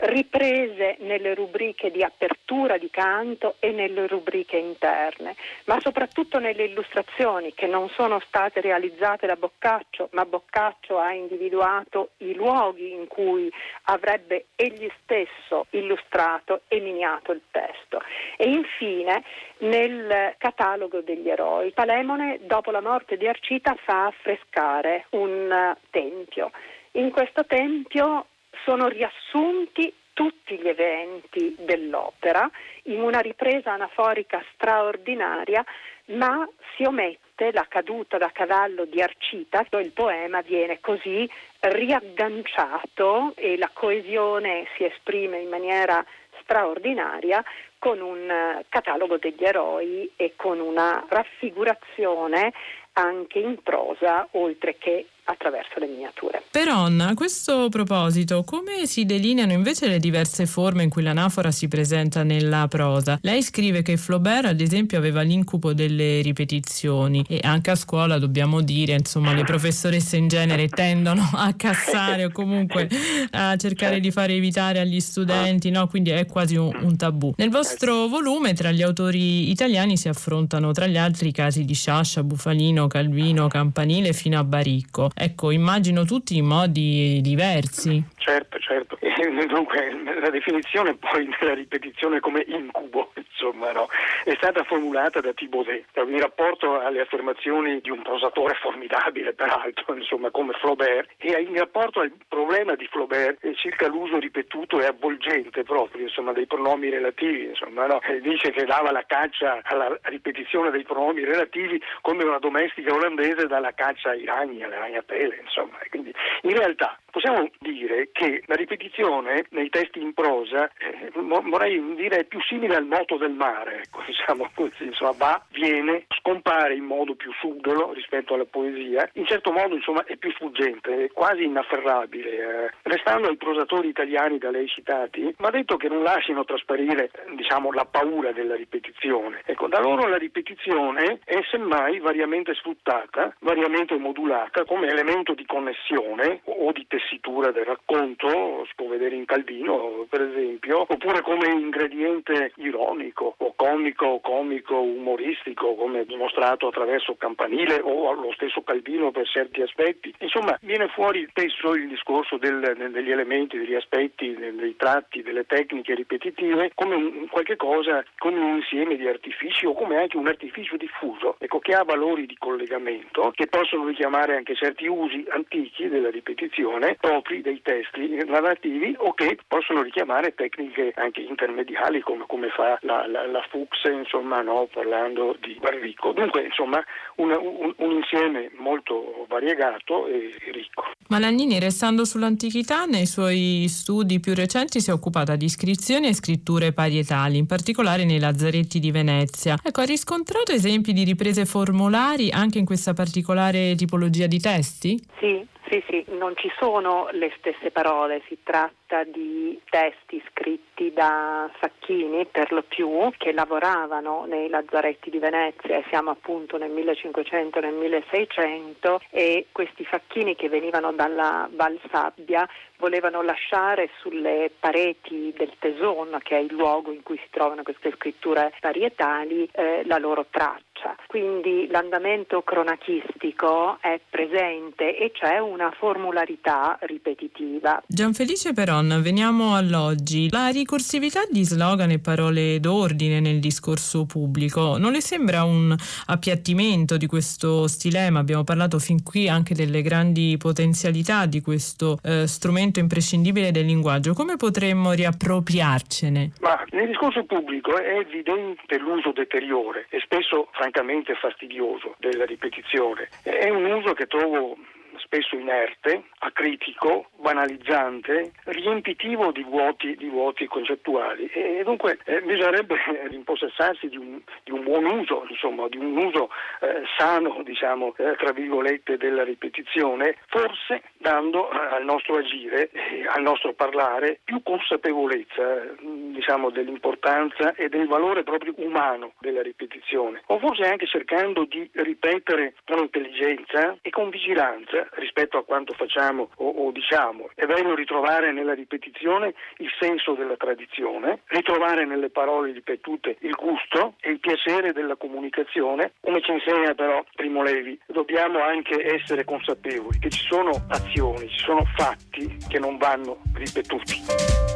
riprese nelle rubriche di apertura di canto e nelle rubriche interne, ma soprattutto nelle illustrazioni che non sono state realizzate da Boccaccio, ma Boccaccio ha individuato i luoghi in cui avrebbe egli stesso illustrato e miniato il testo. E infine nel catalogo degli eroi, Palemone dopo la morte di Arcita fa affrescare un tempio. In questo tempio sono riassunti tutti gli eventi dell'opera in una ripresa anaforica straordinaria, ma si omette la caduta da cavallo di Arcita, il poema viene così riagganciato e la coesione si esprime in maniera straordinaria con un catalogo degli eroi e con una raffigurazione anche in prosa oltre che attraverso le miniature. Peron, a questo proposito, come si delineano invece le diverse forme in cui l'anafora si presenta nella prosa? Lei scrive che Flaubert, ad esempio, aveva l'incubo delle ripetizioni e anche a scuola dobbiamo dire, insomma, le professoresse in genere tendono a cassare o comunque a cercare di fare evitare agli studenti, no? Quindi è quasi un, un tabù. Nel vostro volume, tra gli autori italiani si affrontano tra gli altri i casi di Sciascia, Bufalino, Calvino, Campanile fino a Baricco. Ecco, immagino tutti in modi diversi. Certo, certo. <laughs> Dunque, la definizione poi della ripetizione come incubo, insomma, no? è stata formulata da Thibaudet in rapporto alle affermazioni di un prosatore formidabile, peraltro, insomma, come Flaubert, e in rapporto al problema di Flaubert circa l'uso ripetuto e avvolgente proprio, insomma, dei pronomi relativi, insomma, no? dice che dava la caccia alla ripetizione dei pronomi relativi come una domestica olandese dà caccia ai ragni, alle ragnatele, insomma. Quindi, in realtà possiamo dire che la ripetizione nei testi in prosa, eh, vorrei dire, è più simile al moto del mare, ecco, <laughs> diciamo così, insomma, va, viene, scompare in modo più subdolo rispetto alla poesia, in certo modo insomma, è più sfuggente, è quasi inafferrabile. Eh. Restando ai prosatori italiani da lei citati, va detto che non lasciano trasparire diciamo, la paura della ripetizione. Ecco, da loro la ripetizione è semmai variamente sfruttata, variamente modulata come elemento di connessione o di tessitura del racconto, si può vedere in Calvino per esempio, oppure come ingrediente ironico o comico o comico umoristico come dimostrato attraverso Campanile o lo stesso Calvino per certi aspetti. Insomma, viene fuori spesso il discorso del, degli elementi, degli aspetti, dei tratti, delle tecniche ripetitive come un, qualche cosa, come un insieme di artifici o come anche un artificio diffuso, ecco, che ha valori di collegamento che possono richiamare anche certi usi antichi della ripetizione propri dei testi narrativi o che possono richiamare tecniche anche intermediali come, come fa la, la, la Fuchs, insomma, no, parlando di Barrico. politico. Dunque, insomma, un, un, un insieme molto variegato e ricco. Malagnini, restando sull'antichità, nei suoi studi più recenti si è occupata di iscrizioni e scritture parietali, in particolare nei lazzaretti di Venezia. Ecco, ha riscontrato esempi di riprese formulari anche in questa particolare tipologia di testi? Sì, sì, sì, non ci sono le stesse parole, si tratta di testi scritti da facchini per lo più che lavoravano nei lazzaretti di Venezia siamo appunto nel 1500 nel 1600 e questi facchini che venivano dalla Val Sabbia volevano lasciare sulle pareti del Teson, che è il luogo in cui si trovano queste scritture parietali, eh, la loro traccia. Quindi l'andamento cronachistico è presente e c'è una formularità ripetitiva. Gianfelice Peron, veniamo all'oggi. La ricorsività di slogan e parole d'ordine nel discorso pubblico non le sembra un appiattimento di questo stilema? Abbiamo parlato fin qui anche delle grandi potenzialità di questo eh, strumento imprescindibile del linguaggio. Come potremmo riappropriarcene? Ma nel discorso pubblico è evidente l'uso deteriore e spesso francamente fastidioso della ripetizione. È un uso che trovo spesso inerte, acritico, banalizzante, riempitivo di vuoti, di vuoti concettuali. E dunque eh, bisognerebbe <laughs> rimpossessarsi di un, di un, buon uso, insomma, di un uso eh, sano, diciamo, eh, tra virgolette, della ripetizione, forse dando eh, al nostro agire, al nostro parlare, più consapevolezza diciamo, dell'importanza e del valore proprio umano della ripetizione, o forse anche cercando di ripetere con intelligenza e con vigilanza rispetto a quanto facciamo o, o, diciamo. È bello ritrovare nella ripetizione il senso della tradizione, ritrovare nelle parole ripetute il gusto e il piacere della comunicazione. Come ci insegna però Primo Levi, dobbiamo anche essere consapevoli che ci sono azioni, ci sono fatti che non vanno ripetuti.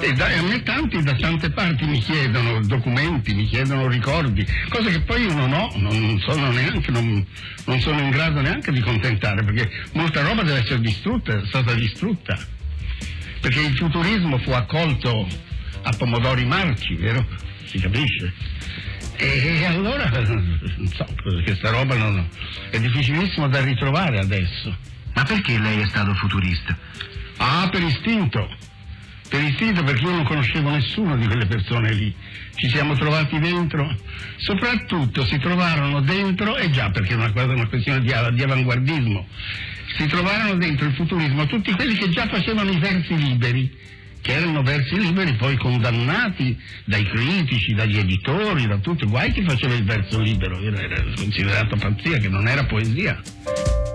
E, da, a me tanti da tante parti mi chiedono documenti, mi chiedono ricordi, cose che poi io non ho, non sono neanche, non, non sono in grado neanche di contentare, perché molta roba deve essere distrutta, è stata distrutta. Perché il futurismo fu accolto a pomodori marci, vero? Si capisce? E, allora, <laughs> non so, questa roba non, è difficilissimo da ritrovare adesso. Ma perché lei è stato futurista? Ah, per istinto per istinto perché io non conoscevo nessuno di quelle persone lì. Ci siamo trovati dentro, soprattutto si trovarono dentro, e già perché è una, cosa, una questione di, di avanguardismo, si trovarono dentro il futurismo tutti quelli che già facevano i versi liberi, che erano versi liberi poi condannati dai critici, dagli editori, da tutti. Guai chi faceva il verso libero, era considerato pazzia, che non era poesia.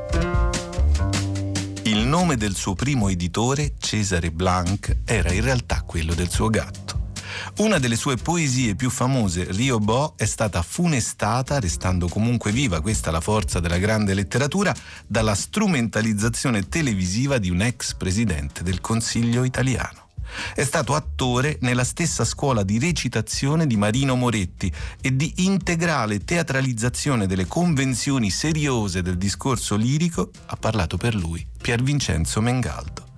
Nome del suo primo editore, Cesare Blanc, era in realtà quello del suo gatto. Una delle sue poesie più famose, Rio Bo, è stata funestata, restando comunque viva, questa la forza della grande letteratura, dalla strumentalizzazione televisiva di un ex presidente del Consiglio italiano. È stato attore nella stessa scuola di recitazione di Marino Moretti e di integrale teatralizzazione delle convenzioni seriose del discorso lirico ha parlato per lui Pier Vincenzo Mengaldo.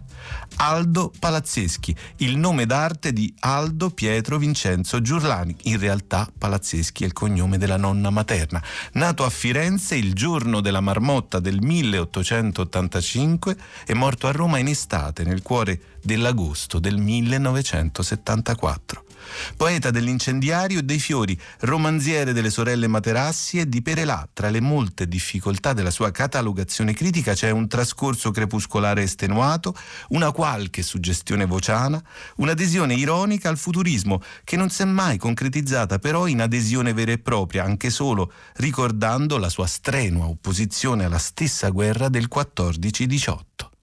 Aldo Palazzeschi, il nome d'arte di Aldo Pietro Vincenzo Giurlani. In realtà Palazzeschi è il cognome della nonna materna. Nato a Firenze il giorno della marmotta del 1885 e morto a Roma in estate, nel cuore dell'agosto del 1974. Poeta dell'incendiario e dei fiori, romanziere delle sorelle Materassi e di Perelà. Tra le molte difficoltà della sua catalogazione critica c'è un trascorso crepuscolare estenuato, una qualche suggestione vociana, un'adesione ironica al futurismo che non si è mai concretizzata però in adesione vera e propria, anche solo ricordando la sua strenua opposizione alla stessa guerra del 14-18.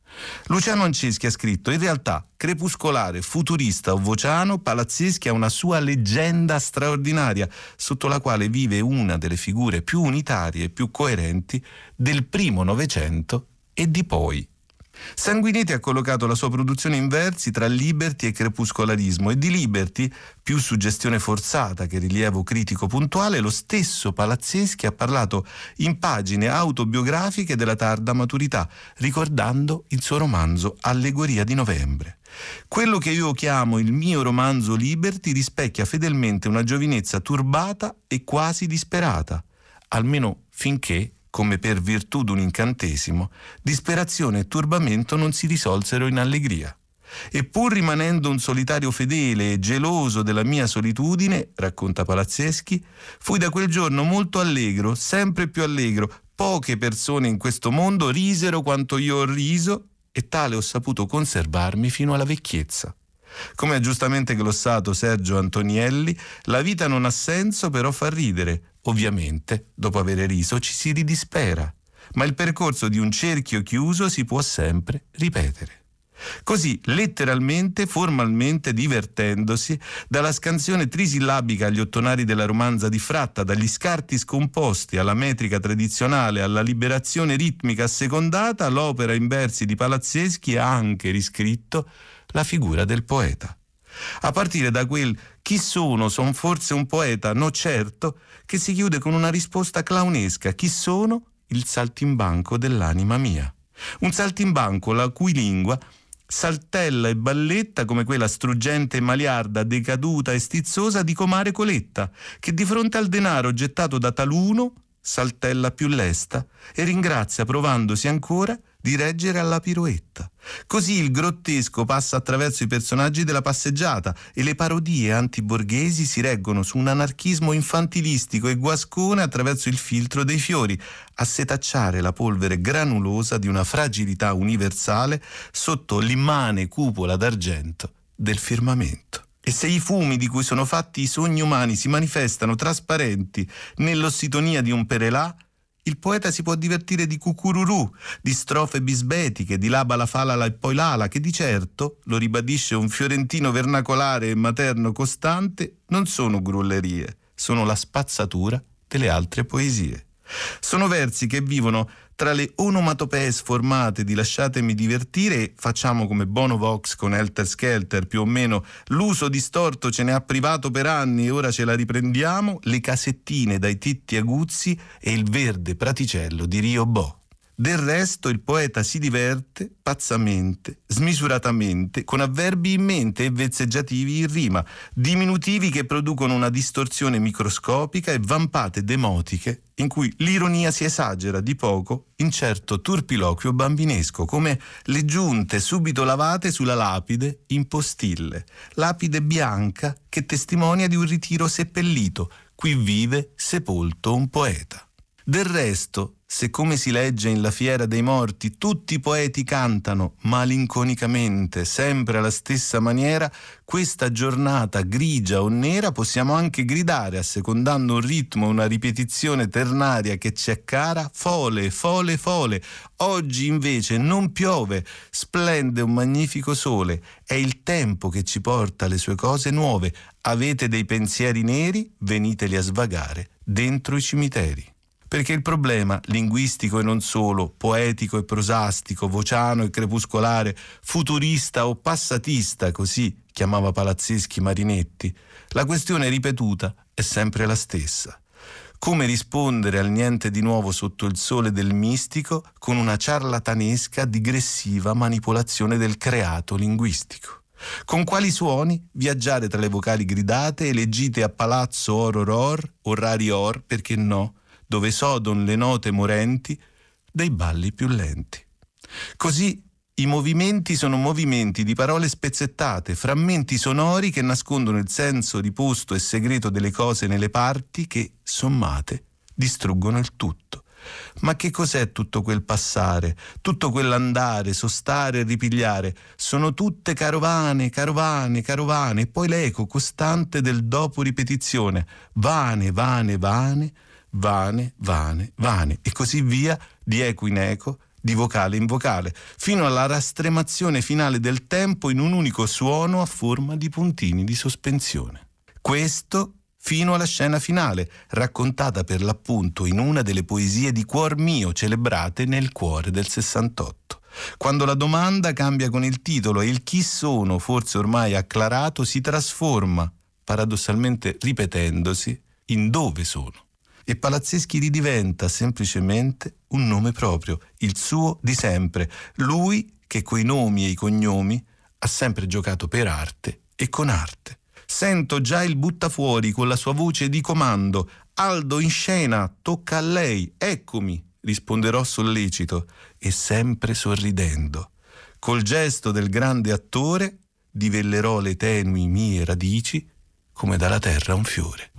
Luciano Anceschi ha scritto: In realtà, crepuscolare, futurista o vociano, Palazzeschi ha una sua leggenda straordinaria, sotto la quale vive una delle figure più unitarie e più coerenti del primo Novecento e di poi. Sanguinetti ha collocato la sua produzione in versi tra Liberty e crepuscolarismo e di Liberty, più suggestione forzata che rilievo critico puntuale, lo stesso Palazzeschi ha parlato in pagine autobiografiche della tarda maturità, ricordando il suo romanzo Allegoria di novembre. Quello che io chiamo il mio romanzo Liberty rispecchia fedelmente una giovinezza turbata e quasi disperata, almeno finché come per virtù d'un incantesimo, disperazione e turbamento non si risolsero in allegria. E pur rimanendo un solitario fedele e geloso della mia solitudine, racconta Palazzeschi, fui da quel giorno molto allegro, sempre più allegro. Poche persone in questo mondo risero quanto io ho riso e tale ho saputo conservarmi fino alla vecchiezza. Come ha giustamente glossato Sergio Antonielli, la vita non ha senso però fa ridere. Ovviamente, dopo aver riso, ci si ridispera, ma il percorso di un cerchio chiuso si può sempre ripetere. Così, letteralmente, formalmente, divertendosi, dalla scansione trisillabica agli ottonari della romanza di Fratta, dagli scarti scomposti alla metrica tradizionale, alla liberazione ritmica assecondata, l'opera in versi di Palazzeschi ha anche riscritto la figura del poeta. A partire da quel chi sono, son forse un poeta, no certo, che si chiude con una risposta clownesca, chi sono? Il saltimbanco dell'anima mia. Un saltimbanco la cui lingua saltella e balletta come quella struggente e maliarda, decaduta e stizzosa di comare Coletta, che di fronte al denaro gettato da taluno saltella più lesta e ringrazia provandosi ancora di reggere alla piroetta. Così il grottesco passa attraverso i personaggi della passeggiata e le parodie antiborghesi si reggono su un anarchismo infantilistico e guascone attraverso il filtro dei fiori, a setacciare la polvere granulosa di una fragilità universale sotto l'immane cupola d'argento del firmamento. E se i fumi di cui sono fatti i sogni umani si manifestano trasparenti nell'ossitonia di un perelà, il poeta si può divertire di cucururù, di strofe bisbetiche, di laba la falala e poi l'ala, che di certo, lo ribadisce un fiorentino vernacolare e materno costante, non sono grullerie, sono la spazzatura delle altre poesie. Sono versi che vivono tra le onomatopee sformate di lasciatemi divertire facciamo come Bono Vox con Helter Skelter più o meno l'uso distorto ce ne ha privato per anni e ora ce la riprendiamo le casettine dai titti aguzzi e il verde praticello di Rio Bo. Del resto il poeta si diverte pazzamente, smisuratamente, con avverbi in mente e vezzeggiativi in rima, diminutivi che producono una distorsione microscopica e vampate demotiche in cui l'ironia si esagera di poco in certo turpiloquio bambinesco, come le giunte subito lavate sulla lapide in postille, lapide bianca che testimonia di un ritiro seppellito, qui vive sepolto un poeta. Del resto, se come si legge in La fiera dei morti tutti i poeti cantano malinconicamente, sempre alla stessa maniera, questa giornata grigia o nera possiamo anche gridare, assecondando un ritmo, una ripetizione ternaria che ci è cara, fole, fole, fole. Oggi invece non piove, splende un magnifico sole, è il tempo che ci porta le sue cose nuove. Avete dei pensieri neri? Veniteli a svagare dentro i cimiteri perché il problema linguistico e non solo, poetico e prosastico, vociano e crepuscolare, futurista o passatista, così chiamava Palazzeschi Marinetti, la questione ripetuta è sempre la stessa. Come rispondere al niente di nuovo sotto il sole del mistico con una ciarlatanesca, digressiva manipolazione del creato linguistico? Con quali suoni viaggiare tra le vocali gridate, eleggite a palazzo or or or, perché no? Dove sodon le note morenti dei balli più lenti. Così i movimenti sono movimenti di parole spezzettate, frammenti sonori che nascondono il senso riposto e segreto delle cose nelle parti che, sommate, distruggono il tutto. Ma che cos'è tutto quel passare, tutto quell'andare, sostare e ripigliare? Sono tutte carovane, carovane, carovane, e poi l'eco costante del dopo ripetizione, vane, vane, vane, vane, vane, vane e così via di eco in eco, di vocale in vocale, fino alla rastremazione finale del tempo in un unico suono a forma di puntini di sospensione. Questo fino alla scena finale, raccontata per l'appunto in una delle poesie di cuor mio celebrate nel cuore del 68. Quando la domanda cambia con il titolo e il chi sono, forse ormai acclarato, si trasforma, paradossalmente ripetendosi, in dove sono. E Palazzeschi ridiventa semplicemente un nome proprio, il suo di sempre, lui che coi nomi e i cognomi ha sempre giocato per arte e con arte. Sento già il buttafuori con la sua voce di comando. Aldo in scena, tocca a lei, eccomi, risponderò sollecito e sempre sorridendo. Col gesto del grande attore divellerò le tenui mie radici come dalla terra un fiore.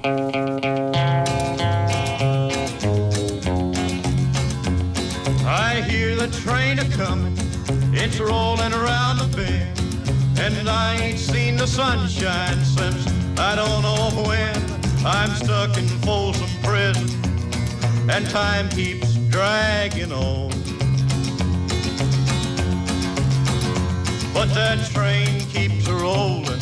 I hear the train a comin', it's rolling around the bend, and I ain't seen the sunshine since I don't know when. I'm stuck in Folsom Prison, and time keeps dragging on. But that train keeps rolling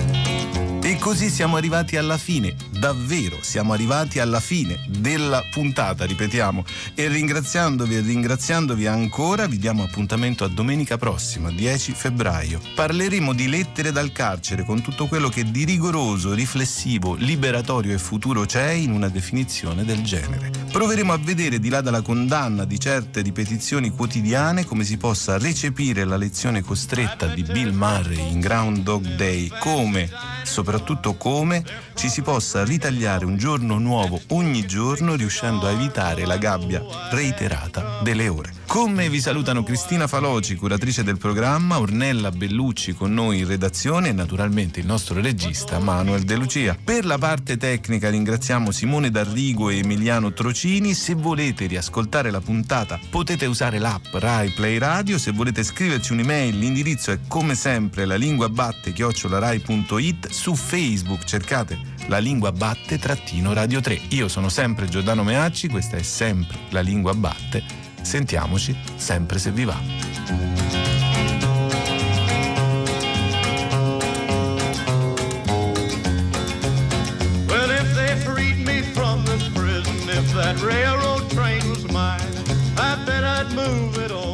E così siamo arrivati alla fine, davvero siamo arrivati alla fine della puntata, ripetiamo. E ringraziandovi e ringraziandovi ancora, vi diamo appuntamento a domenica prossima, 10 febbraio. Parleremo di lettere dal carcere con tutto quello che di rigoroso, riflessivo, liberatorio e futuro c'è in una definizione del genere. Proveremo a vedere di là dalla condanna di certe ripetizioni quotidiane come si possa recepire la lezione costretta di Bill Murray in Groundhog Day, come soprattutto come ci si possa ritagliare un giorno nuovo ogni giorno riuscendo a evitare la gabbia reiterata delle ore. Con me vi salutano Cristina Faloci, curatrice del programma, Ornella Bellucci con noi in redazione e naturalmente il nostro regista Manuel De Lucia. Per la parte tecnica ringraziamo Simone D'Arrigo e Emiliano Trocini. Se volete riascoltare la puntata potete usare l'app Rai Play Radio. Se volete scriverci un'email l'indirizzo è come sempre la lingua batte chiocciolarai.it. Su Facebook cercate la lingua batte trattino radio 3. Io sono sempre Giordano Meacci, questa è sempre la lingua batte. Sentiamoci sempre se vi va. that railroad train was mine, I bet I'd move it all.